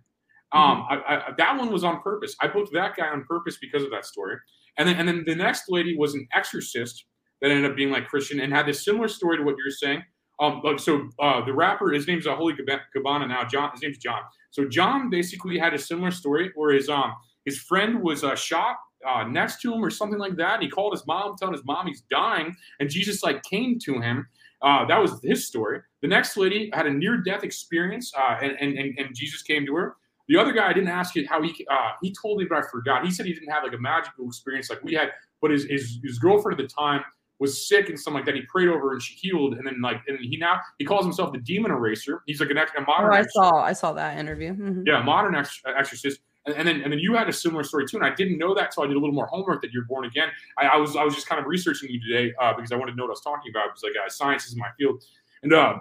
Um, I, I, that one was on purpose. I booked that guy on purpose because of that story. And then and then the next lady was an exorcist that ended up being like Christian and had this similar story to what you're saying. Um, so uh, the rapper, his name's uh, Holy Cabana now. John, his name's John. So John basically had a similar story where his um his friend was uh, shot uh, next to him or something like that. And he called his mom, telling his mom he's dying, and Jesus like came to him. Uh, that was his story. The next lady had a near death experience, uh, and and and Jesus came to her. The other guy, I didn't ask you how he uh, he told me, but I forgot. He said he didn't have like a magical experience like we had, but his his, his girlfriend at the time was sick and something like that. He prayed over and she healed, and then like and he now he calls himself the demon eraser. He's like an ex- a modern Oh, I saw I saw that interview. Mhm. yeah, modern ex- exorcist. And, and then and then you had a similar story too, and I didn't know that, so I did a little more homework that you're born again. I, I was I was just kind of researching you today uh, because I wanted to know what I was talking about because like uh, science is my field, and uh,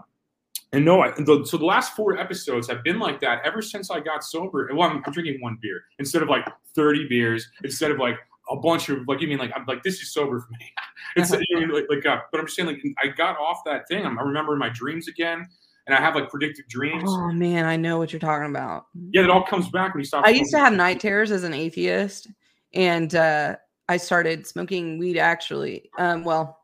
and no, I, the, so the last four episodes have been like that ever since I got sober. Well, I'm, I'm drinking one beer instead of like 30 beers, instead of like a bunch of like you mean like I'm like this is sober for me. (laughs) it's you know, like, like uh, but I'm just saying like I got off that thing. I'm, I remember my dreams again, and I have like predictive dreams. Oh man, I know what you're talking about. Yeah, it all comes back when you stop. I used to have night terrors as an atheist, and uh, I started smoking weed. Actually, um, well,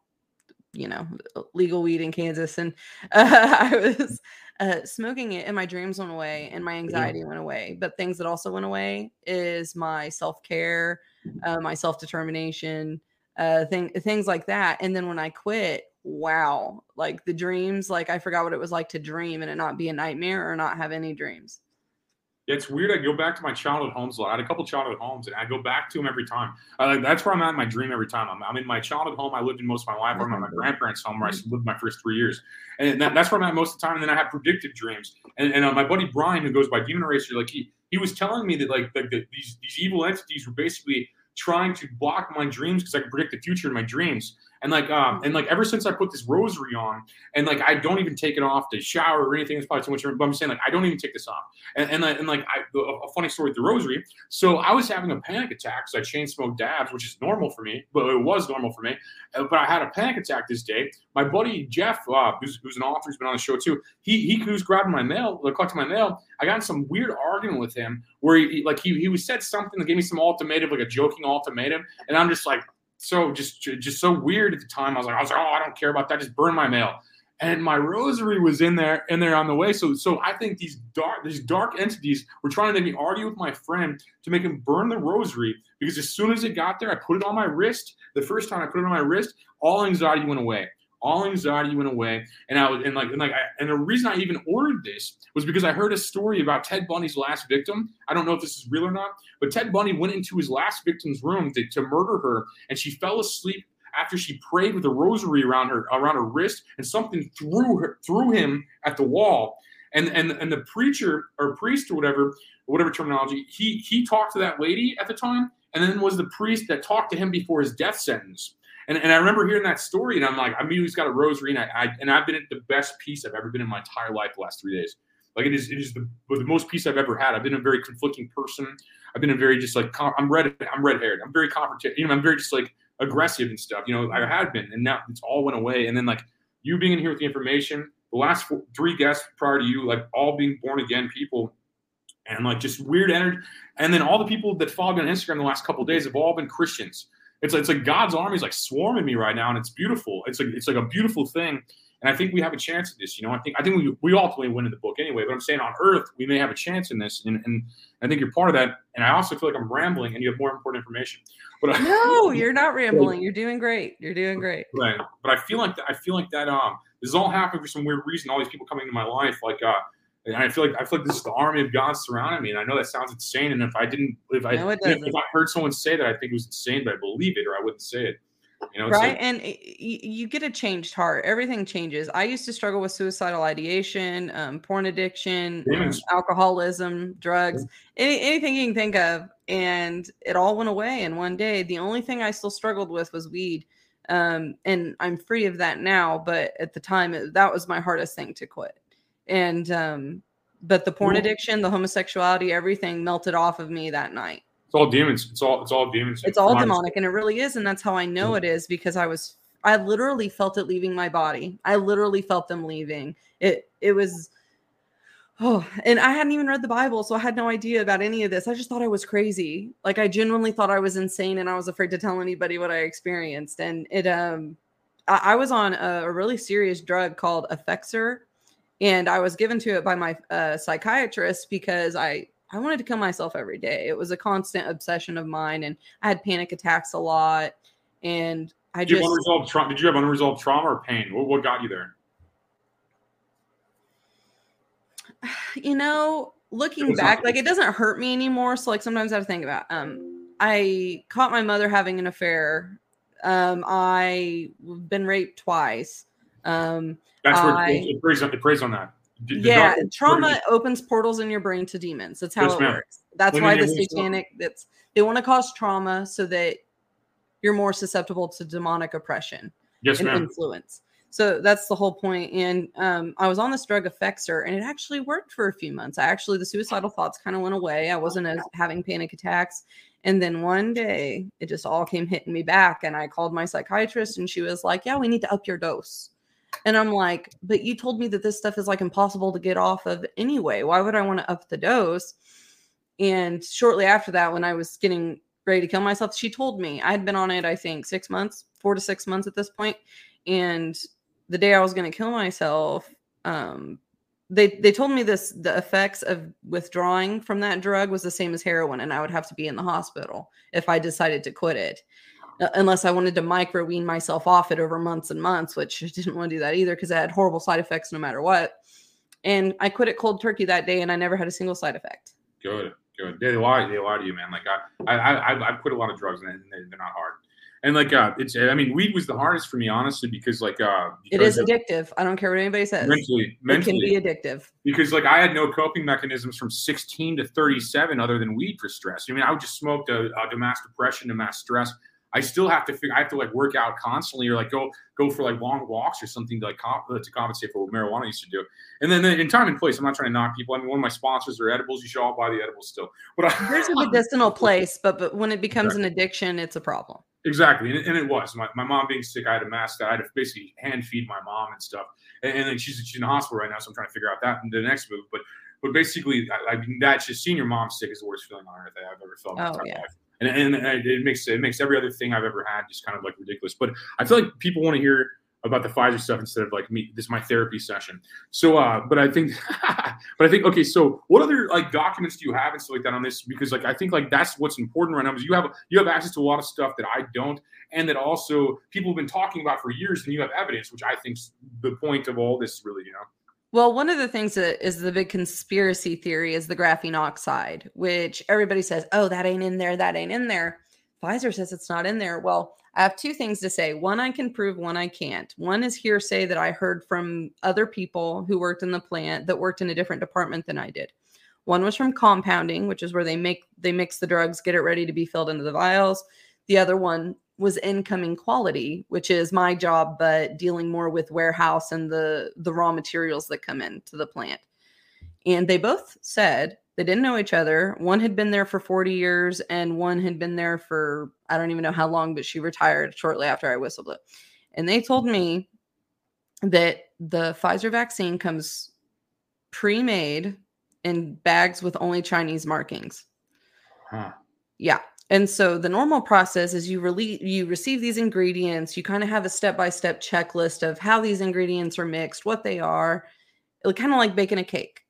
you know, legal weed in Kansas, and uh, (laughs) I was uh, smoking it, and my dreams went away, and my anxiety went away. But things that also went away is my self care, uh, my self determination, uh, thing things like that. And then when I quit, wow, like the dreams, like I forgot what it was like to dream and it not be a nightmare or not have any dreams. It's weird. I go back to my childhood homes a lot. I had a couple childhood homes, and I go back to them every time. Like that's where I'm at in my dream every time. I'm, I'm in my childhood home. I lived in most of my life. I'm at my grandparents' home where I lived my first three years, and that, that's where I'm at most of the time. And then I have predictive dreams. And, and uh, my buddy Brian, who goes by Demon Eraser, like he he was telling me that like, like the, these these evil entities were basically trying to block my dreams because I could predict the future in my dreams. And like um and like ever since I put this rosary on, and like I don't even take it off to shower or anything. It's probably too much. But I'm saying like I don't even take this off. And and, like- and like I, a funny story with the rosary. So I was having a panic attack because I chain smoked dabs, which is normal for me, but it was normal for me. Uh, But I had a panic attack this day. My buddy Jeff, uh, who's, who's an author, who's been on the show too. He he was grabbing my mail, like collecting my mail. I got in some weird argument with him where he, like he he said something that gave me some ultimatum, like a joking ultimatum, and I'm just like so just just so weird at the time. I was like I was like oh I don't care about that, just burn my mail. And my rosary was in there, in there on the way. So, so I think these dark, these dark entities were trying to make me argue with my friend to make him burn the rosary because as soon as it got there, I put it on my wrist. The first time I put it on my wrist, all anxiety went away. All anxiety went away, and I was and like and like I, and the reason I even ordered this was because I heard a story about Ted Bundy's last victim. I don't know if this is real or not, but Ted Bundy went into his last victim's room to, to murder her, and she fell asleep after she prayed with a rosary around her around her wrist, and something threw her threw him at the wall. And and and the preacher or priest or whatever whatever terminology he he talked to that lady at the time, and then was the priest that talked to him before his death sentence. And, and I remember hearing that story, and I'm like, I mean, he's got a rosary, and I, I and I've been at the best peace I've ever been in my entire life the last three days. Like it is, it is the, the most peace I've ever had. I've been a very conflicting person. I've been a very just like I'm red. I'm red haired. I'm very confrontational. You know, I'm very just like aggressive and stuff. You know, I had been, and now it's all went away. And then like you being in here with the information, the last four, three guests prior to you, like all being born again people, and like just weird energy. And then all the people that followed me on Instagram the last couple of days have all been Christians. It's it's like God's army is like swarming me right now, and it's beautiful. It's like it's like a beautiful thing. And I think we have a chance at this. You know, I think I think we we ultimately win in the book anyway. But I'm saying on Earth we may have a chance in this, and, and I think you're part of that. And I also feel like I'm rambling, and you have more important information. But I, No, (laughs) you're not rambling. You're doing great. You're doing great. Right. But I feel like that, I feel like that um this is all happening for some weird reason. All these people coming into my life, like uh and I feel like I feel like this is the army of God surrounding me. And I know that sounds insane. And if I didn't if I No, if, I heard someone say that, I think it was insane, but I believe it or I wouldn't say it. You know, right like- and you get a changed heart everything changes i used to struggle with suicidal ideation um, porn addiction um, alcoholism drugs any, anything you can think of and it all went away in one day the only thing i still struggled with was weed um, and i'm free of that now but at the time it, that was my hardest thing to quit and um, but the porn addiction, the homosexuality, everything melted off of me that night. It's all demons. It's all it's all demons. It's all demonic, and it really is, and that's how I know it is because I was I literally felt it leaving my body. I literally felt them leaving. It it was oh, and I hadn't even read the Bible, so I had no idea about any of this. I just thought I was crazy. Like I genuinely thought I was insane, and I was afraid to tell anybody what I experienced. And it um, I, I was on a, a really serious drug called Effexor, and I was given to it by my uh, psychiatrist because I I wanted to kill myself every day. It was a constant obsession of mine, and I had panic attacks a lot, and I Did just unresolved tra- did you have unresolved trauma or pain? What, what got you there? (sighs) you know, looking back, like it doesn't hurt me anymore. So like sometimes I have to think about um I caught my mother having an affair. Um I been raped twice. Um That's where I- it, preys on, it preys on that. Yeah, trauma opens portals in your brain to demons. That's how Yes, it ma'am. works. That's When why the satanic that's they want to cause trauma so that you're more susceptible to demonic oppression Yes, and ma'am. influence. So that's the whole point. And um, I was on this drug Effexor, and it actually worked for a few months. I actually the suicidal thoughts kind of went away. I wasn't as having panic attacks. And then one day, it just all came hitting me back. And I called my psychiatrist, and she was like, "Yeah, we need to up your dose." And I'm like, "But you told me that this stuff is like impossible to get off of anyway. Why would I want to up the dose?" And shortly after that, when I was getting ready to kill myself, she told me I had been on it, I think, six months, four to six months at this point. And the day I was going to kill myself, um, they they told me this the effects of withdrawing from that drug was the same as heroin, and I would have to be in the hospital if I decided to quit it, unless I wanted to micro wean myself off it over months and months, which I didn't want to do that either because it had horrible side effects no matter what. And I quit it cold turkey that day, and I never had a single side effect. Good, good. They lie. They lie to you, man. Like I, I, I, I've quit a lot of drugs, and they- they're not hard. And like, uh, it's. I mean, weed was the hardest for me, honestly, because like, uh, It is because of- addictive. I don't care what anybody says. mentally, It can be addictive. because like I had no coping mechanisms from 16 to 37 other than weed for stress. I mean, I would just smoke to, uh, to mass depression, to mass stress. I still have to figure. I have to like work out constantly, or like go go for like long walks or something to like comp- to compensate for what marijuana used to do. And then, then in time and place, I'm not trying to knock people. I mean, one of my sponsors are edibles. You should all buy the edibles still. But I, There's a (laughs) medicinal (laughs) place, but but when it becomes an addiction, it's a problem. Exactly, and, and it was my, my mom being sick. I had a mask. I had to basically hand feed my mom and stuff. And, and then she's she's in the hospital right now, so I'm trying to figure out that in the next move. But but basically, I, I mean, that's just seeing your mom sick is the worst feeling on earth I've ever felt in my Oh, yeah. life. And, and, it makes it makes every other thing I've ever had just kind of like ridiculous. But I feel like people want to hear about the Pfizer stuff instead of like me. This is my therapy session. So, uh, but I think, (laughs) but I think, okay. So, what other like documents do you have and stuff like that on this? Because like I think like that's what's important right now. Is you have you have access to a lot of stuff that I don't, and that also people have been talking about for years, and you have evidence, which I think's the point of all this, really. You know. Well, one of the things that is the big conspiracy theory is the graphene oxide, which everybody says, oh, that ain't in there, that ain't in there. Pfizer says it's not in there. Well, I have two things to say. One I can prove, one I can't. One is hearsay that I heard from other people who worked in the plant that worked in a different department than I did. One was from compounding, which is where they make they mix the drugs, get it ready to be filled into the vials. The other one was incoming quality, which is my job, but dealing more with warehouse and the the raw materials that come into the plant. And they both said they didn't know each other. One had been there for 40 years, and one had been there for I don't even know how long, but she retired shortly after I whistled it. And they told me that the Pfizer vaccine comes pre-made in bags with only Chinese markings. Huh. Yeah. And so the normal process is you release you receive these ingredients, you kind of have a step-by-step checklist of how these ingredients are mixed, what they are, kind of like baking a cake.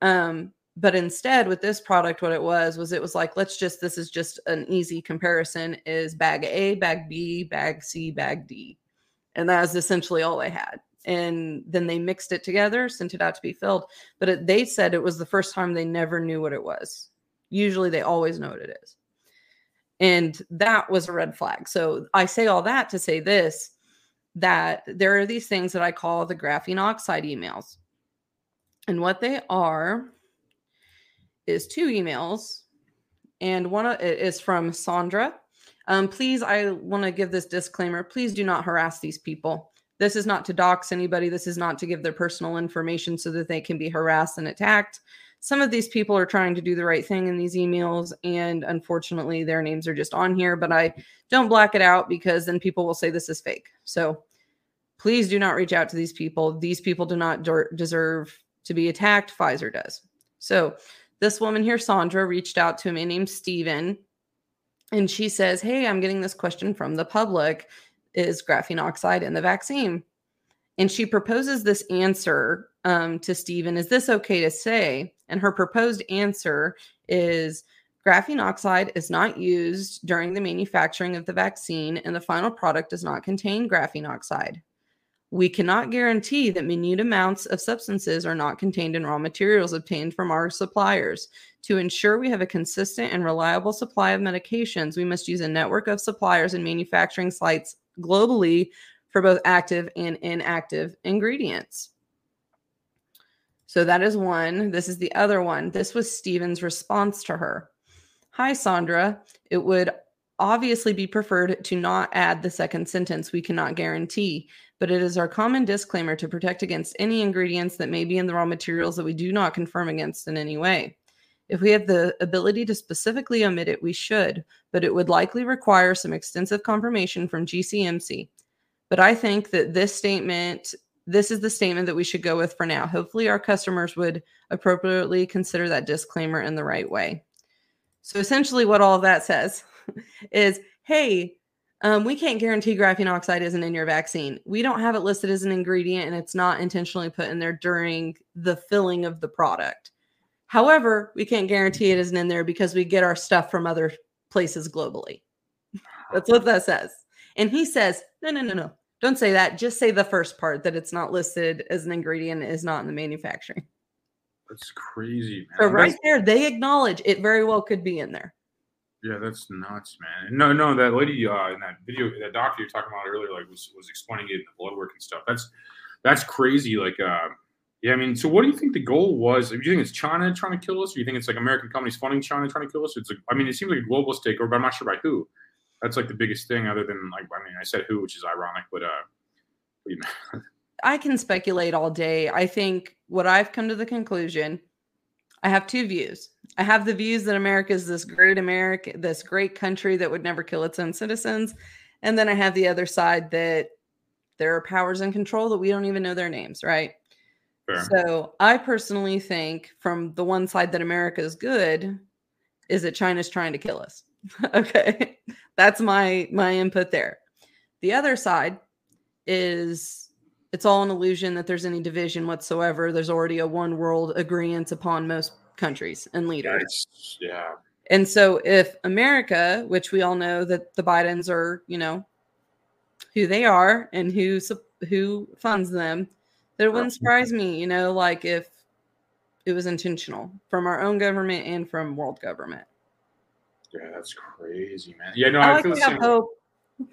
Um, but instead with this product, what it was was it was like, let's just this is just an easy comparison is bag A, bag B, bag C, bag D. And that was essentially all they had. And then they mixed it together, sent it out to be filled. But it, they said it was the first time they never knew what it was. Usually they always know what it is. And that was a red flag. So I say all that to say this that there are these things that I call the graphene oxide emails. And what they are is two emails. And one is from Sandra. Um, please, I want to give this disclaimer. Please do not harass these people. this is not to dox anybody. This is not to give their personal information so that they can be harassed and attacked. Some of these people are trying to do the right thing in these emails, and unfortunately, their names are just on here. But I don't black it out because then people will say this is fake. So please do not reach out to these people. These people do not der- deserve to be attacked. Pfizer does. So this woman here, Sandra, reached out to a man named Steven, and she says, Hey, I'm getting this question from the public Is graphene oxide in the vaccine? And she proposes this answer um, to Steven Is this okay to say? And her proposed answer is graphene oxide is not used during the manufacturing of the vaccine, and the final product does not contain graphene oxide. We cannot guarantee that minute amounts of substances are not contained in raw materials obtained from our suppliers. To ensure we have a consistent and reliable supply of medications, we must use a network of suppliers and manufacturing sites globally for both active and inactive ingredients. So that is one. This is the other one. This was Steven's response to her. Hi, Sandra. It would obviously be preferred to not add the second sentence, we cannot guarantee, but it is our common disclaimer to protect against any ingredients that may be in the raw materials that we do not confirm against in any way. If we have the ability to specifically omit it, we should, but it would likely require some extensive confirmation from GCMC. But I think that this statement, this is the statement that we should go with for now. Hopefully, our customers would appropriately consider that disclaimer in the right way. So, essentially, what all of that says (laughs) is hey, um, we can't guarantee graphene oxide isn't in your vaccine. We don't have it listed as an ingredient and it's not intentionally put in there during the filling of the product. However, we can't guarantee it isn't in there because we get our stuff from other places globally. That's what that says. And he says, no, no, no, no. Don't say that. Just say the first part that it's not listed as an ingredient, is not in the manufacturing. That's crazy, man. So right That's- there, they acknowledge it very well could be in there. Yeah, that's nuts, man. No, no, that lady uh, in that video, that doctor you're talking about earlier, like was was explaining it in the blood work and stuff. That's that's crazy. Like, uh, yeah, I mean, so what do you think the goal was? Do you think it's China trying to kill us, or do you think it's like American companies funding China trying to kill us? It's like, I mean, it seems like a globalist takeover, but I'm not sure by who. That's like the biggest thing, other than like, I mean, I said who, which is ironic, but uh, you mean? (laughs) I can speculate all day. I think what I've come to the conclusion, I have two views. I have the views that America is this great America, this great country that would never kill its own citizens. And then I have the other side that there are powers in control that we don't even know their names, right? Fair. So I personally think from the one side that America is good is that China's trying to kill us. (laughs) okay. That's my my input there. The other side is it's all an illusion that there's any division whatsoever. There's already a one world agreement upon most countries and leaders. It's- yeah, And so if America, which we all know that the Bidens are, you know, who they are and who who funds them, that it wouldn't surprise me, you know, like if it was intentional from our own government and from world government. Yeah, that's crazy, man. Yeah, no, I I, like feel the same. way. hope. (laughs)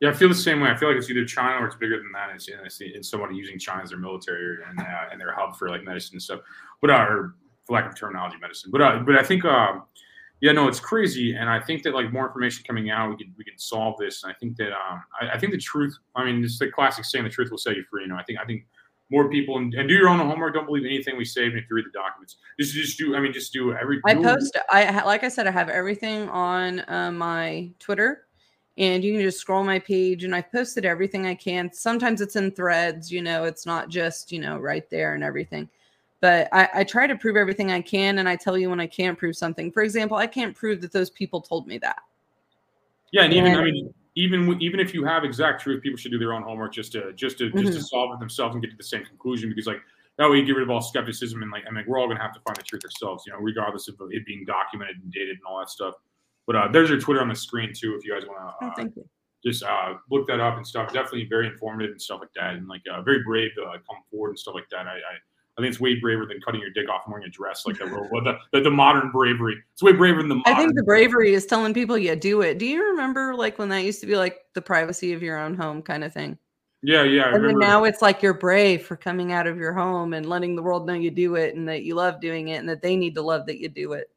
Yeah, I feel the same way. I feel like it's either China or it's bigger than that. It's, it's, it's somebody using China as their military and uh, and their hub for like medicine and stuff. But uh, or for lack of terminology, medicine. But uh, but I think um, yeah, no, it's crazy. And I think that like more information coming out, we could we could solve this. And I think that um, I, I think the truth. I mean, it's the classic saying: the truth will set you free. You know, I think I think more people and, and do your own homework. Don't believe anything we say. Even if you read the documents, just just do. I mean, just do every. I post. I like I said, I have everything on uh, my Twitter, and you can just scroll my page, and I've posted everything I can. Sometimes it's in threads, you know, it's not just you know right there and everything. But I, I try to prove everything I can, and I tell you when I can't prove something. For example, I can't prove that those people told me that. Yeah, and even I mean, even even if you have exact truth, people should do their own homework just to just to just to solve it themselves and get to the same conclusion. Because like that way, you get rid of all skepticism and like I mean, we're all gonna have to find the truth ourselves, you know, regardless of it being documented and dated and all that stuff. But uh, there's your Twitter on the screen too, if you guys want to Oh, uh, thank you. just uh, look that up and stuff. Definitely very informative and stuff like that, and like uh, very brave to uh, come forward and stuff like that. I, I I think it's way braver than cutting your dick off and wearing a dress like well, the, the the modern bravery. It's way braver than the modern. I think the bravery is telling people yeah, do it. Do you remember like when that used to be like the privacy of your own home kind of thing? yeah, yeah. And then now it's like you're brave for coming out of your home and letting the world know you do it and that you love doing it and that they need to love that you do it.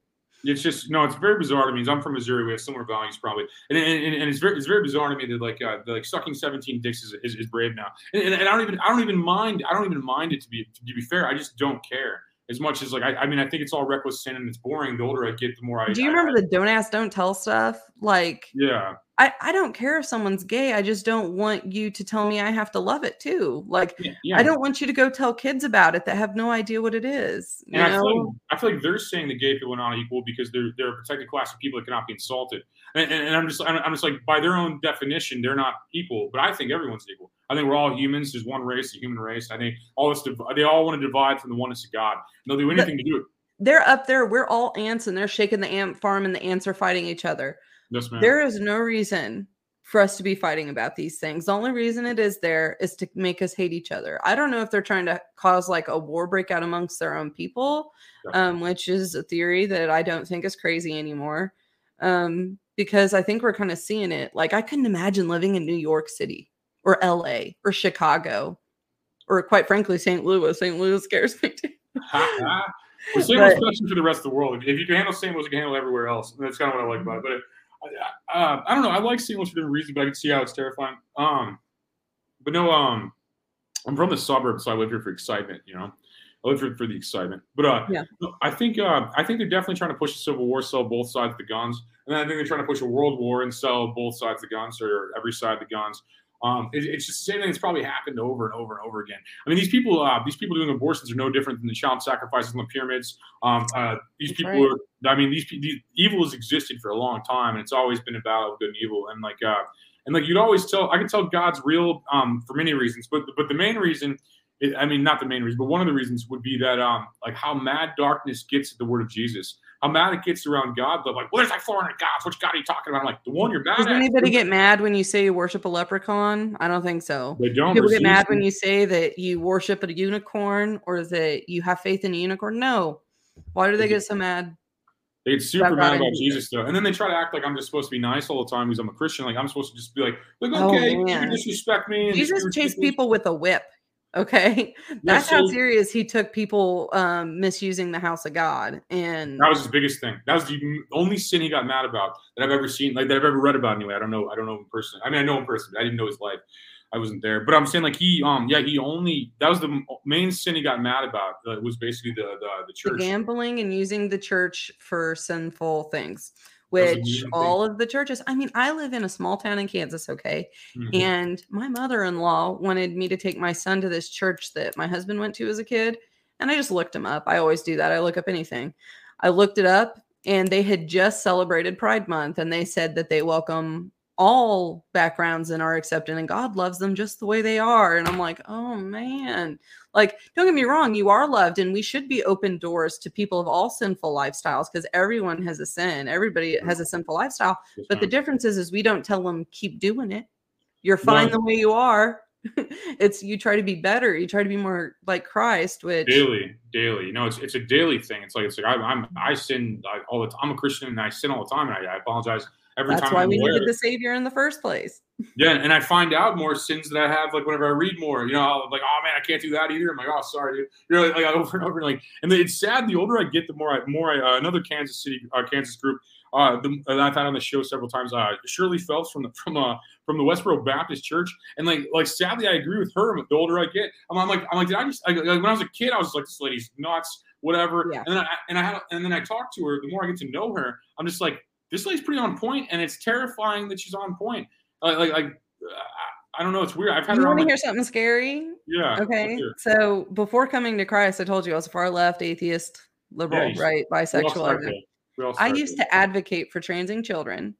It's just no, it's very bizarre to me. I'm from Missouri. We have similar values, probably, and and, and, it's very it's very bizarre to me that like uh, like sucking 17 dicks is, is, is brave now, and, and I don't even I don't even mind I don't even mind it to be to be fair. I just don't care as much as like I, I mean I think it's all reckless sin and it's boring. The older I get, the more I Do you I- remember the don't ask, don't tell stuff? Like, yeah, I, I don't care if someone's gay. I just don't want you to tell me I have to love it too. Like, yeah, yeah. I don't want you to go tell kids about it that have no idea what it is. You And I feel, like. I feel like they're saying the gay people are not equal because they're they're a protected class of people that cannot be insulted. And, and, and I'm just I'm I'm just like by their own definition they're not equal. But I think everyone's equal. I think we're all humans. There's one race, the human race. I think all this they all want to divide from the oneness of God. And they'll do anything to do it. They're up there. We're all ants and they're shaking the ant farm and the ants are fighting each other. Yes, man. There is no reason for us to be fighting about these things. The only reason it is there is to make us hate each other. I don't know if they're trying to cause like a war breakout amongst their own people, um, which is a theory that I don't think is crazy anymore. Um, because I think we're kind of seeing it. Like I couldn't imagine living in New York City or LA or Chicago or quite frankly St. Louis. St. Louis scares me too. (laughs) Well, same But- question for the rest of the world. If you can handle St. Louis, you can handle everywhere else. And that's kind of what I like about it. But it, I, uh, I don't know. I like St. Louis for different reasons, but I can see how it's terrifying. Um, but no, um, I'm from the suburbs, so I live here for excitement. You know, I live here for the excitement. But uh, Yeah. I think uh, I think they're definitely trying to push a civil war, sell both sides of the guns, and then I think they're trying to push a world war and sell both sides of the guns or every side of the guns. Um, it- it's just the same thing that's probably happened over and over and over again. I mean, these people, uh, these people doing abortions are no different than the child sacrifices in the pyramids. Um, uh, these That's people right. are. I mean, these, these evil has existed for a long time, and it's always been a battle of good and evil. And like, uh, and like you'd always tell, I can tell God's real um, for many reasons, but but the main reason, i I mean, not the main reason, but one of the reasons would be that um, like how mad darkness gets at the word of Jesus. How mad at kids around God. They're like, well, there's like 400 gods. Which God are you talking about? I'm like, the one you're mad Does at. anybody get mad when you say you worship a leprechaun? I don't think so. They don't. People get mad when you say that you worship a unicorn or that you have faith in a unicorn. No. Why do they get so mad? They get super mad about Jesus though, and then they try to act like I'm just supposed to be nice all the time because I'm a Christian. Like I'm supposed to just be like, like Oh, okay, you disrespect me. Jesus chased people with a whip. Okay. (laughs) That's how so- serious he took people um, misusing the house of God. And That was his biggest thing. That was the only sin he got mad about that I've ever seen, like that I've ever read about. Anyway, I don't know. I don't know him personally. I mean, I know him personally. I didn't know his life. I wasn't there, but I'm saying like he, um, yeah, he only that was the main sin he got mad about. Uh, was basically the the, the the church. gambling and using the church for sinful things, That was a which all of the churches, I mean, I live in a small town in Kansas, okay? Mhm. And my mother in law wanted me to take my son to this church that my husband went to as a kid. And I just looked him up. I always do that. I look up anything. I looked it up and they had just celebrated Pride Month and they said that they welcome all backgrounds and are accepted and God loves them just the way they are. And I'm like, oh man. Like, don't get me wrong, you are loved and we should be open doors to people of all sinful lifestyles because everyone has a sin. Everybody has a sinful lifestyle. Yes, But the difference is, is we don't tell them keep doing it. You're fine No. the way you are. (laughs) it's you try to be better. You try to be more like Christ, which daily, daily. You know, it's it's a daily thing. It's like it's like I, I'm I sin like, all the time. I'm a Christian and I sin all the time, and I, I apologize every that's time. why I'm we aware. needed the Savior in the first place. Yeah, and I find out more sins that I have like whenever I read more. You know, I'll, like oh man, I can't do that either. I'm like oh sorry, dude. You know, like, (laughs) over and over. Like, and it's sad. The older I get, the more I more I uh, another Kansas City uh, Kansas group. Uh, the, that I've had on the show several times. Uh, Shirley Phelps from the from uh from the Westboro Baptist Church, and like like sadly, I agree with her. The older I get, I'm, I'm like I'm like did I just like, like, when I was a kid, I was like this lady's nuts, whatever. Yeah. And then I and I had and then I talked to her. The more I get to know her, I'm just like this lady's pretty on point, and it's terrifying that she's on point. Like like, like I don't know. It's weird. I've had You want to Like, hear something scary? yeah. Okay. So before coming to Christ, I told you I was far left, atheist, liberal, you- right, bisexual. start everything. there. We all I used to advocate for transing children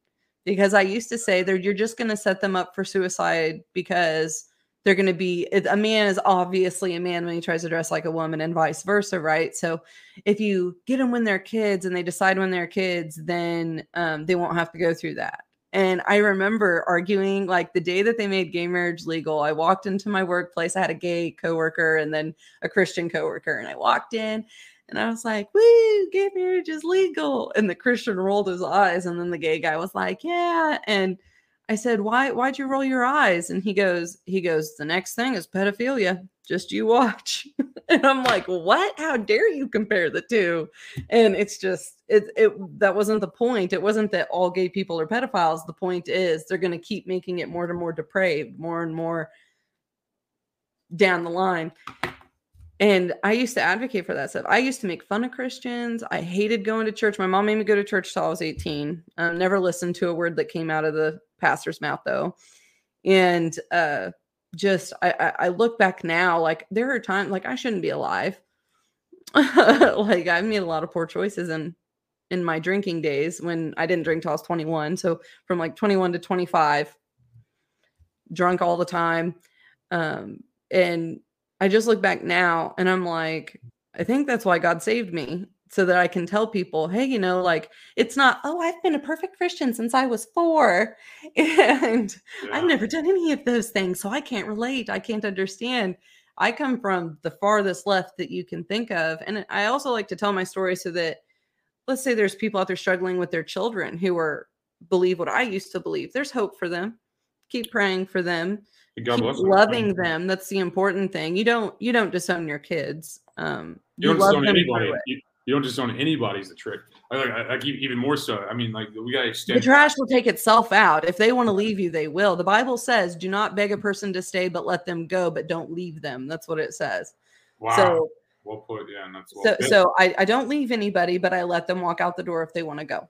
because I used to say that you're just going to set them up for suicide because they're going to be a man is obviously a man when he tries to dress like a woman and vice versa, right? So if you get them when they're kids and they decide when they're kids, then um, they won't have to go through that. And I remember arguing like the day that they made gay marriage legal, I walked into my workplace. I had a gay coworker and then a Christian coworker, and I walked in and I was like, woo, gay marriage is legal. And the Christian rolled his eyes. And then the gay guy was like, yeah. And I said, why, why'd you roll your eyes? And he goes, he goes, the next thing is pedophilia. just you watch. (laughs) and I'm like, what? How dare you compare the two? And it's just it it that wasn't the point. It wasn't that all gay people are pedophiles. The point is they're gonna keep making it more and more depraved, more and more down the line. And I used to advocate for that stuff. I used to make fun of Christians. I hated going to church. My mom made me go to church till I was 18. Um, never listened to a word that came out of the pastor's mouth though. And uh just I, I, I look back now, like there are times like I shouldn't be alive. (laughs) like I've made a lot of poor choices in in my drinking days when I didn't drink till I was 21. So from like 21 to 25, drunk all the time. Um, and I just look back now and I'm like, I think that's why God saved me so that I can tell people, hey, you know, like it's not, oh, I've been a perfect Christian since I was four. (laughs) And yeah. I've never done any of those things. So I can't relate. I can't understand. I come from the farthest left that you can think of. And I also like to tell my story so that, let's say there's people out there struggling with their children who are believe what I used to believe. There's hope for them. Keep praying for them. God Keep loving them. That's the important thing. You don't you don't disown your kids. Um, you, you don't disown anybody. You, you, don't just own anybody's the trick. I like, I, like even more so. I mean, like we got to extend. The trash will take itself out. If they want to leave you, they will. The Bible says, "Do not beg a person to stay, but let them go, but don't leave them." That's what it says. Wow. So well put. Yeah, and that's well so. So I, I don't leave anybody, but I let them walk out the door if they want to go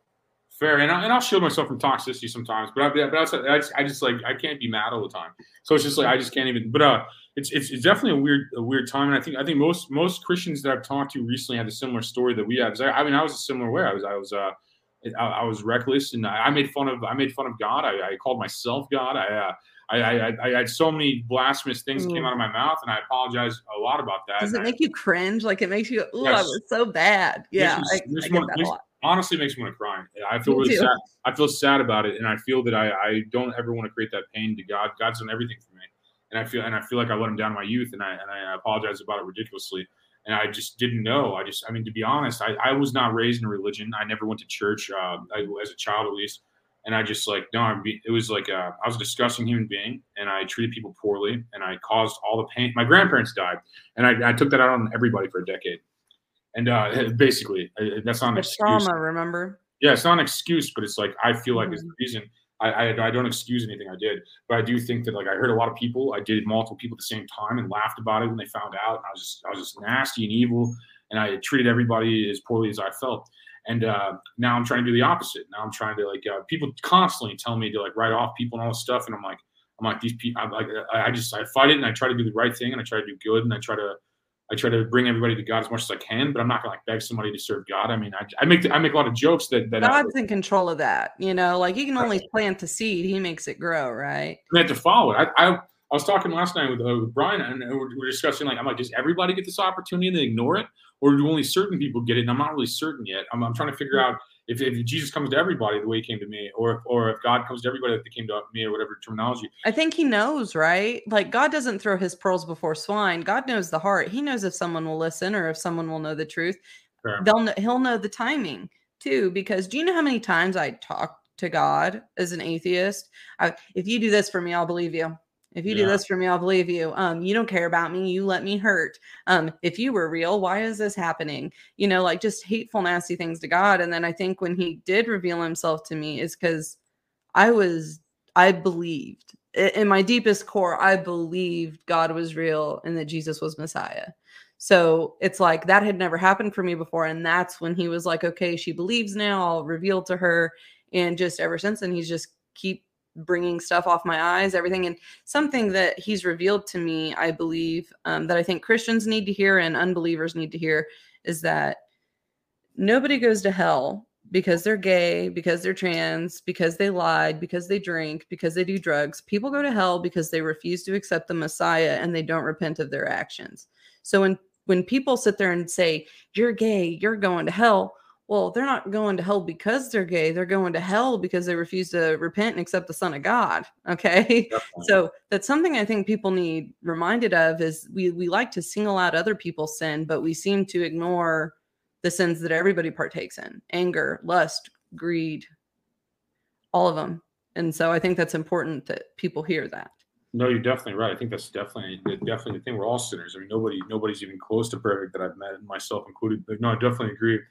fair, and, I, and I'll shield myself from toxicity sometimes. But I, but I, I, just, I just like I can't be mad all the time. So it's just like I just can't even. But uh, it's, it's it's definitely a weird a weird time, and I think I think most most Christians that I've talked to recently had a similar story that we have. I, I mean, I was a similar way. I was I was uh. I, I was reckless and I made fun of I made fun of God. I, I called myself God. I, uh, I, I, I, had so many blasphemous things that came out of my mouth, and I apologize a lot about that. Does it make you cringe? Like it makes you, oh, yes. I was so bad. Yeah, makes I, I get that a lot honestly makes me want to cry. I feel really sad. I feel sad about it, and I feel that I, I don't ever want to create that pain to God. God's done everything for me, and I feel and I feel like I let Him down in my youth, and I and I apologize about it ridiculously. And I just didn't know. I just, I mean, to be honest, I, I was not raised in a religion. I never went to church uh, I, as a child, at least. And I just like, no, I'm be, it was like uh, I was a disgusting human being, and I treated people poorly, and I caused all the pain. My grandparents died, and I, I took that out on everybody for a decade. And uh, basically, that's not an excuse. trauma. Remember? Yeah, it's not an excuse, but it's like I feel like mm-hmm. it's the reason. I, I, I don't excuse anything I did, but I do think that like I heard a lot of people. I did multiple people at the same time and laughed about it when they found out. I was just I was just nasty and evil, and I treated everybody as poorly as I felt. And uh, now I'm trying to do the opposite. Now I'm trying to like uh, people constantly tell me to like write off people and all this stuff, and I'm like I'm like these people. I'm like I just I fight it and I try to do the right thing and I try to do good and I try to I try to bring everybody to God as much as I can, but I'm not gonna like beg somebody to serve God. I mean, I, I make I make a lot of jokes that that God's I, in control of that. You know, like you can only plant the seed; He makes it grow, right? You have to follow it. I, I I was talking last night with, uh, with Brian, and we're, we're, discussing like I'm like, does everybody get this opportunity and they ignore it, or do only certain people get it? And I'm not really certain yet. I'm, I'm trying to figure out if, if Jesus comes to everybody the way he came to me, or if, or if God comes to everybody that he came to me, or whatever terminology. I think he knows, right? Like God doesn't throw his pearls before swine. God knows the heart. He knows if someone will listen or if someone will know the truth. Fair. They'll know, he'll know the timing too. Because do you know how many times I talk to God as an atheist? I, if you do this for me, I'll believe you. If you yeah. do this for me, I'll believe you. Um, you don't care about me. You let me hurt. Um, if you were real, why is this happening? You know, like just hateful, nasty things to God. And then I think when he did reveal himself to me is because I was, I believed in my deepest core, I believed God was real and that Jesus was Messiah. So it's like that had never happened for me before. And that's when he was like, okay, she believes now. I'll reveal to her. And just ever since then, he's just keep bringing stuff off my eyes, everything. And something that he's revealed to me, I believe, um, that I think Christians need to hear and unbelievers need to hear is that nobody goes to hell because they're gay, because they're trans, because they lied, because they drink, because they do drugs. People go to hell because they refuse to accept the Messiah and they don't repent of their actions. So when when people sit there and say, You're gay, you're going to hell, well, they're not going to hell because they're gay. They're going to hell because they refuse to repent and accept the Son of God. (laughs) Okay. So that's something I think people need reminded of is we we like to single out other people's sin, but we seem to ignore the sins that everybody partakes in anger, lust, greed, all of them. And so I think that's important that people hear that. No, you're definitely right. I think that's definitely definitely the thing. We're all sinners. I mean, nobody nobody's even close to perfect that I've met, myself included. But no, I definitely agree.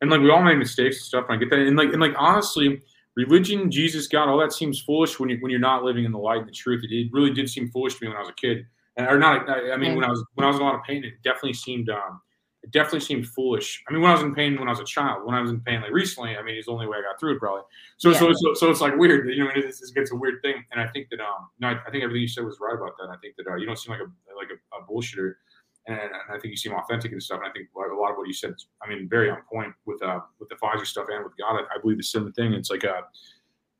And like we all make mistakes and stuff, and I get that. And like and like honestly, religion, Jesus, God, all that seems foolish when you when you're not living in the light and the truth. It, it really did seem foolish to me when I was a kid, and, or not. I, I mean, when I was when I was in a lot of pain, it definitely seemed um, it definitely seemed foolish. I mean, when I was in pain when I was a child, when I was in pain like recently, I mean, it's the only way I got through it probably. So yeah. so, so so it's like weird, you know, it, it gets a weird thing. And I think that um, no, I, I think everything you said was right about that. I think that uh, you don't seem like a like a, a bullshitter, and, and, I think you seem authentic and stuff. And I think a lot of what you said, I mean, very on point with uh with the Pfizer stuff and with God. I, I believe the same thing. It's like uh.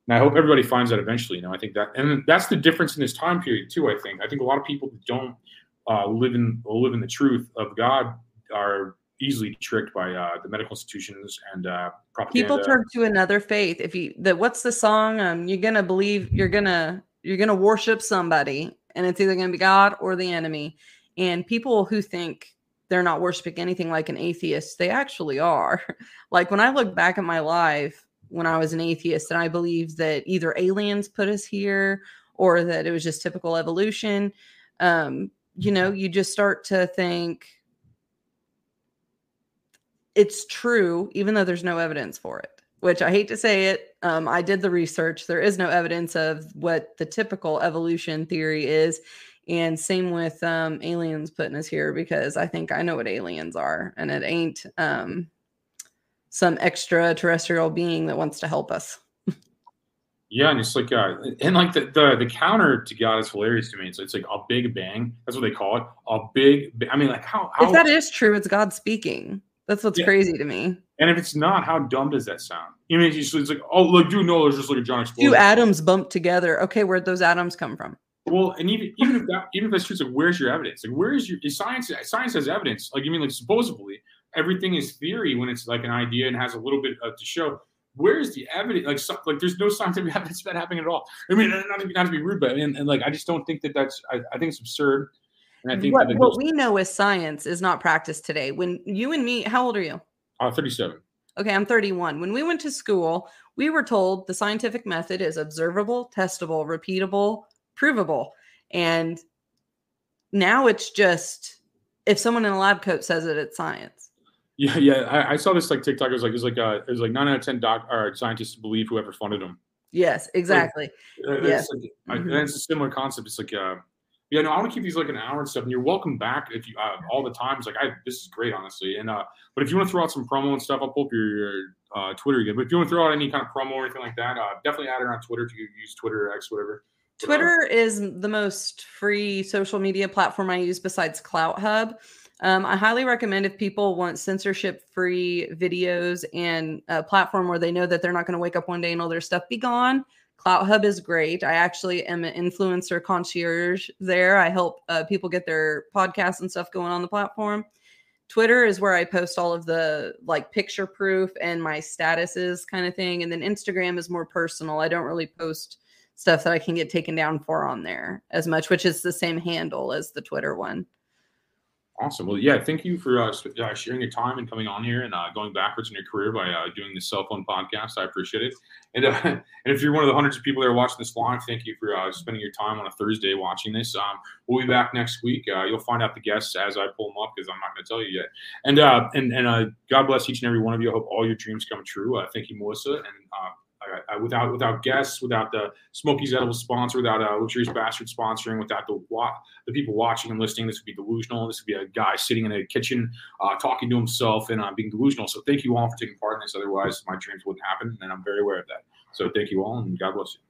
And I hope everybody finds that eventually. You know, I think that, and that's the difference in this time period too. I think. I think a lot of people that don't uh, live in live in the truth of God are easily tricked by uh, the medical institutions and uh, propaganda. People turn to another faith. If you the what's the song? Um, you're gonna believe you're gonna you're gonna worship somebody, and it's either gonna be God or the enemy. And people who think they're not worshiping anything like an atheist, they actually are. (laughs) like when I look back at my life when I was an atheist, and I believed that either aliens put us here or that it was just typical evolution. Um, you know, you just start to think it's true, even though there's no evidence for it. Which I hate to say it. Um, I did the research. There is no evidence of what the typical evolution theory is. And same with um, aliens putting us here because I think I know what aliens are, and it ain't um, some extraterrestrial being that wants to help us. Yeah, and it's like uh, and like the, the the counter to God is hilarious to me. It's it's like a big bang. That's what they call it. A big. I mean, like how, how if that is true, it's God speaking. That's what's yeah. crazy to me. And if it's not, how dumb does that sound? You mean it's, it's like, oh, look, dude, no, there's just like a John Two atoms bumped together. Okay, where'd those atoms come from? Well, and even even if that even if that's true, it's like where's your evidence? Like where is your is science? Science has evidence. Like you mean like supposedly everything is theory when it's like an idea and has a little bit of, to show. Where's the evidence? Like, so, like there's no scientific (laughs) evidence that happening at all. I mean, not, to not to be rude, but and, and like I just don't think that that's. I, I think it's absurd. And I think what, what we know as science is not practiced today. When you and me, how old are you? Uh, 37. Okay, I'm 31. When we went to school, we were told the scientific method is observable, testable, repeatable, provable. And now it's just if someone in a lab coat says it, it's science. Yeah, yeah. I, I saw this like TikTok. It was like it was like uh, it was like nine out of ten doc or scientists believe whoever funded them. Yes, exactly. Like, yes, like, mm-hmm. I, it's a similar concept. It's like uh, yeah, no, I want to keep these like an hour and stuff. And you're welcome back if you uh, all the times. Like I, this is great, honestly. And uh, but if you want to throw out some promo and stuff, I'll pull up your, your uh, Twitter again. But if you want to throw out any kind of promo or anything like that, uh, definitely add it on Twitter if you use Twitter or X, whatever. Twitter is the most free social media platform I use besides CloutHub. Um, I highly recommend if people want censorship free videos and a platform where they know that they're not going to wake up one day and all their stuff be gone. CloutHub is great. I actually am an influencer concierge there. I help uh, people get their podcasts and stuff going on the platform. Twitter is where I post all of the like picture proof and my statuses kind of thing. And then Instagram is more personal. I don't really post stuff that I can get taken down for on there as much, which is the same handle as the Twitter one. Awesome. Well, yeah, thank you for uh, uh, sharing your time and coming on here and uh, going backwards in your career by uh, doing this cell phone podcast. I appreciate it. And, uh, (laughs) and if you're one of the hundreds of people that are watching this live, thank you for uh, spending your time on a Thursday watching this. Um, we'll be back next week. you'll find out the guests as I pull them up because I'm not going to tell you yet. And and and God bless each and every one of you. I hope all your dreams come true. thank you, Melissa, and I, without without guests, without the Smokiez Edible sponsor, without a Luxurious Bastard sponsoring, without the the people watching and listening, this would be delusional. This would be a guy sitting in a kitchen uh, talking to himself and uh, being delusional. So thank you all for taking part in this. Otherwise, my dreams wouldn't happen, and I'm very aware of that. So thank you all, and God bless you.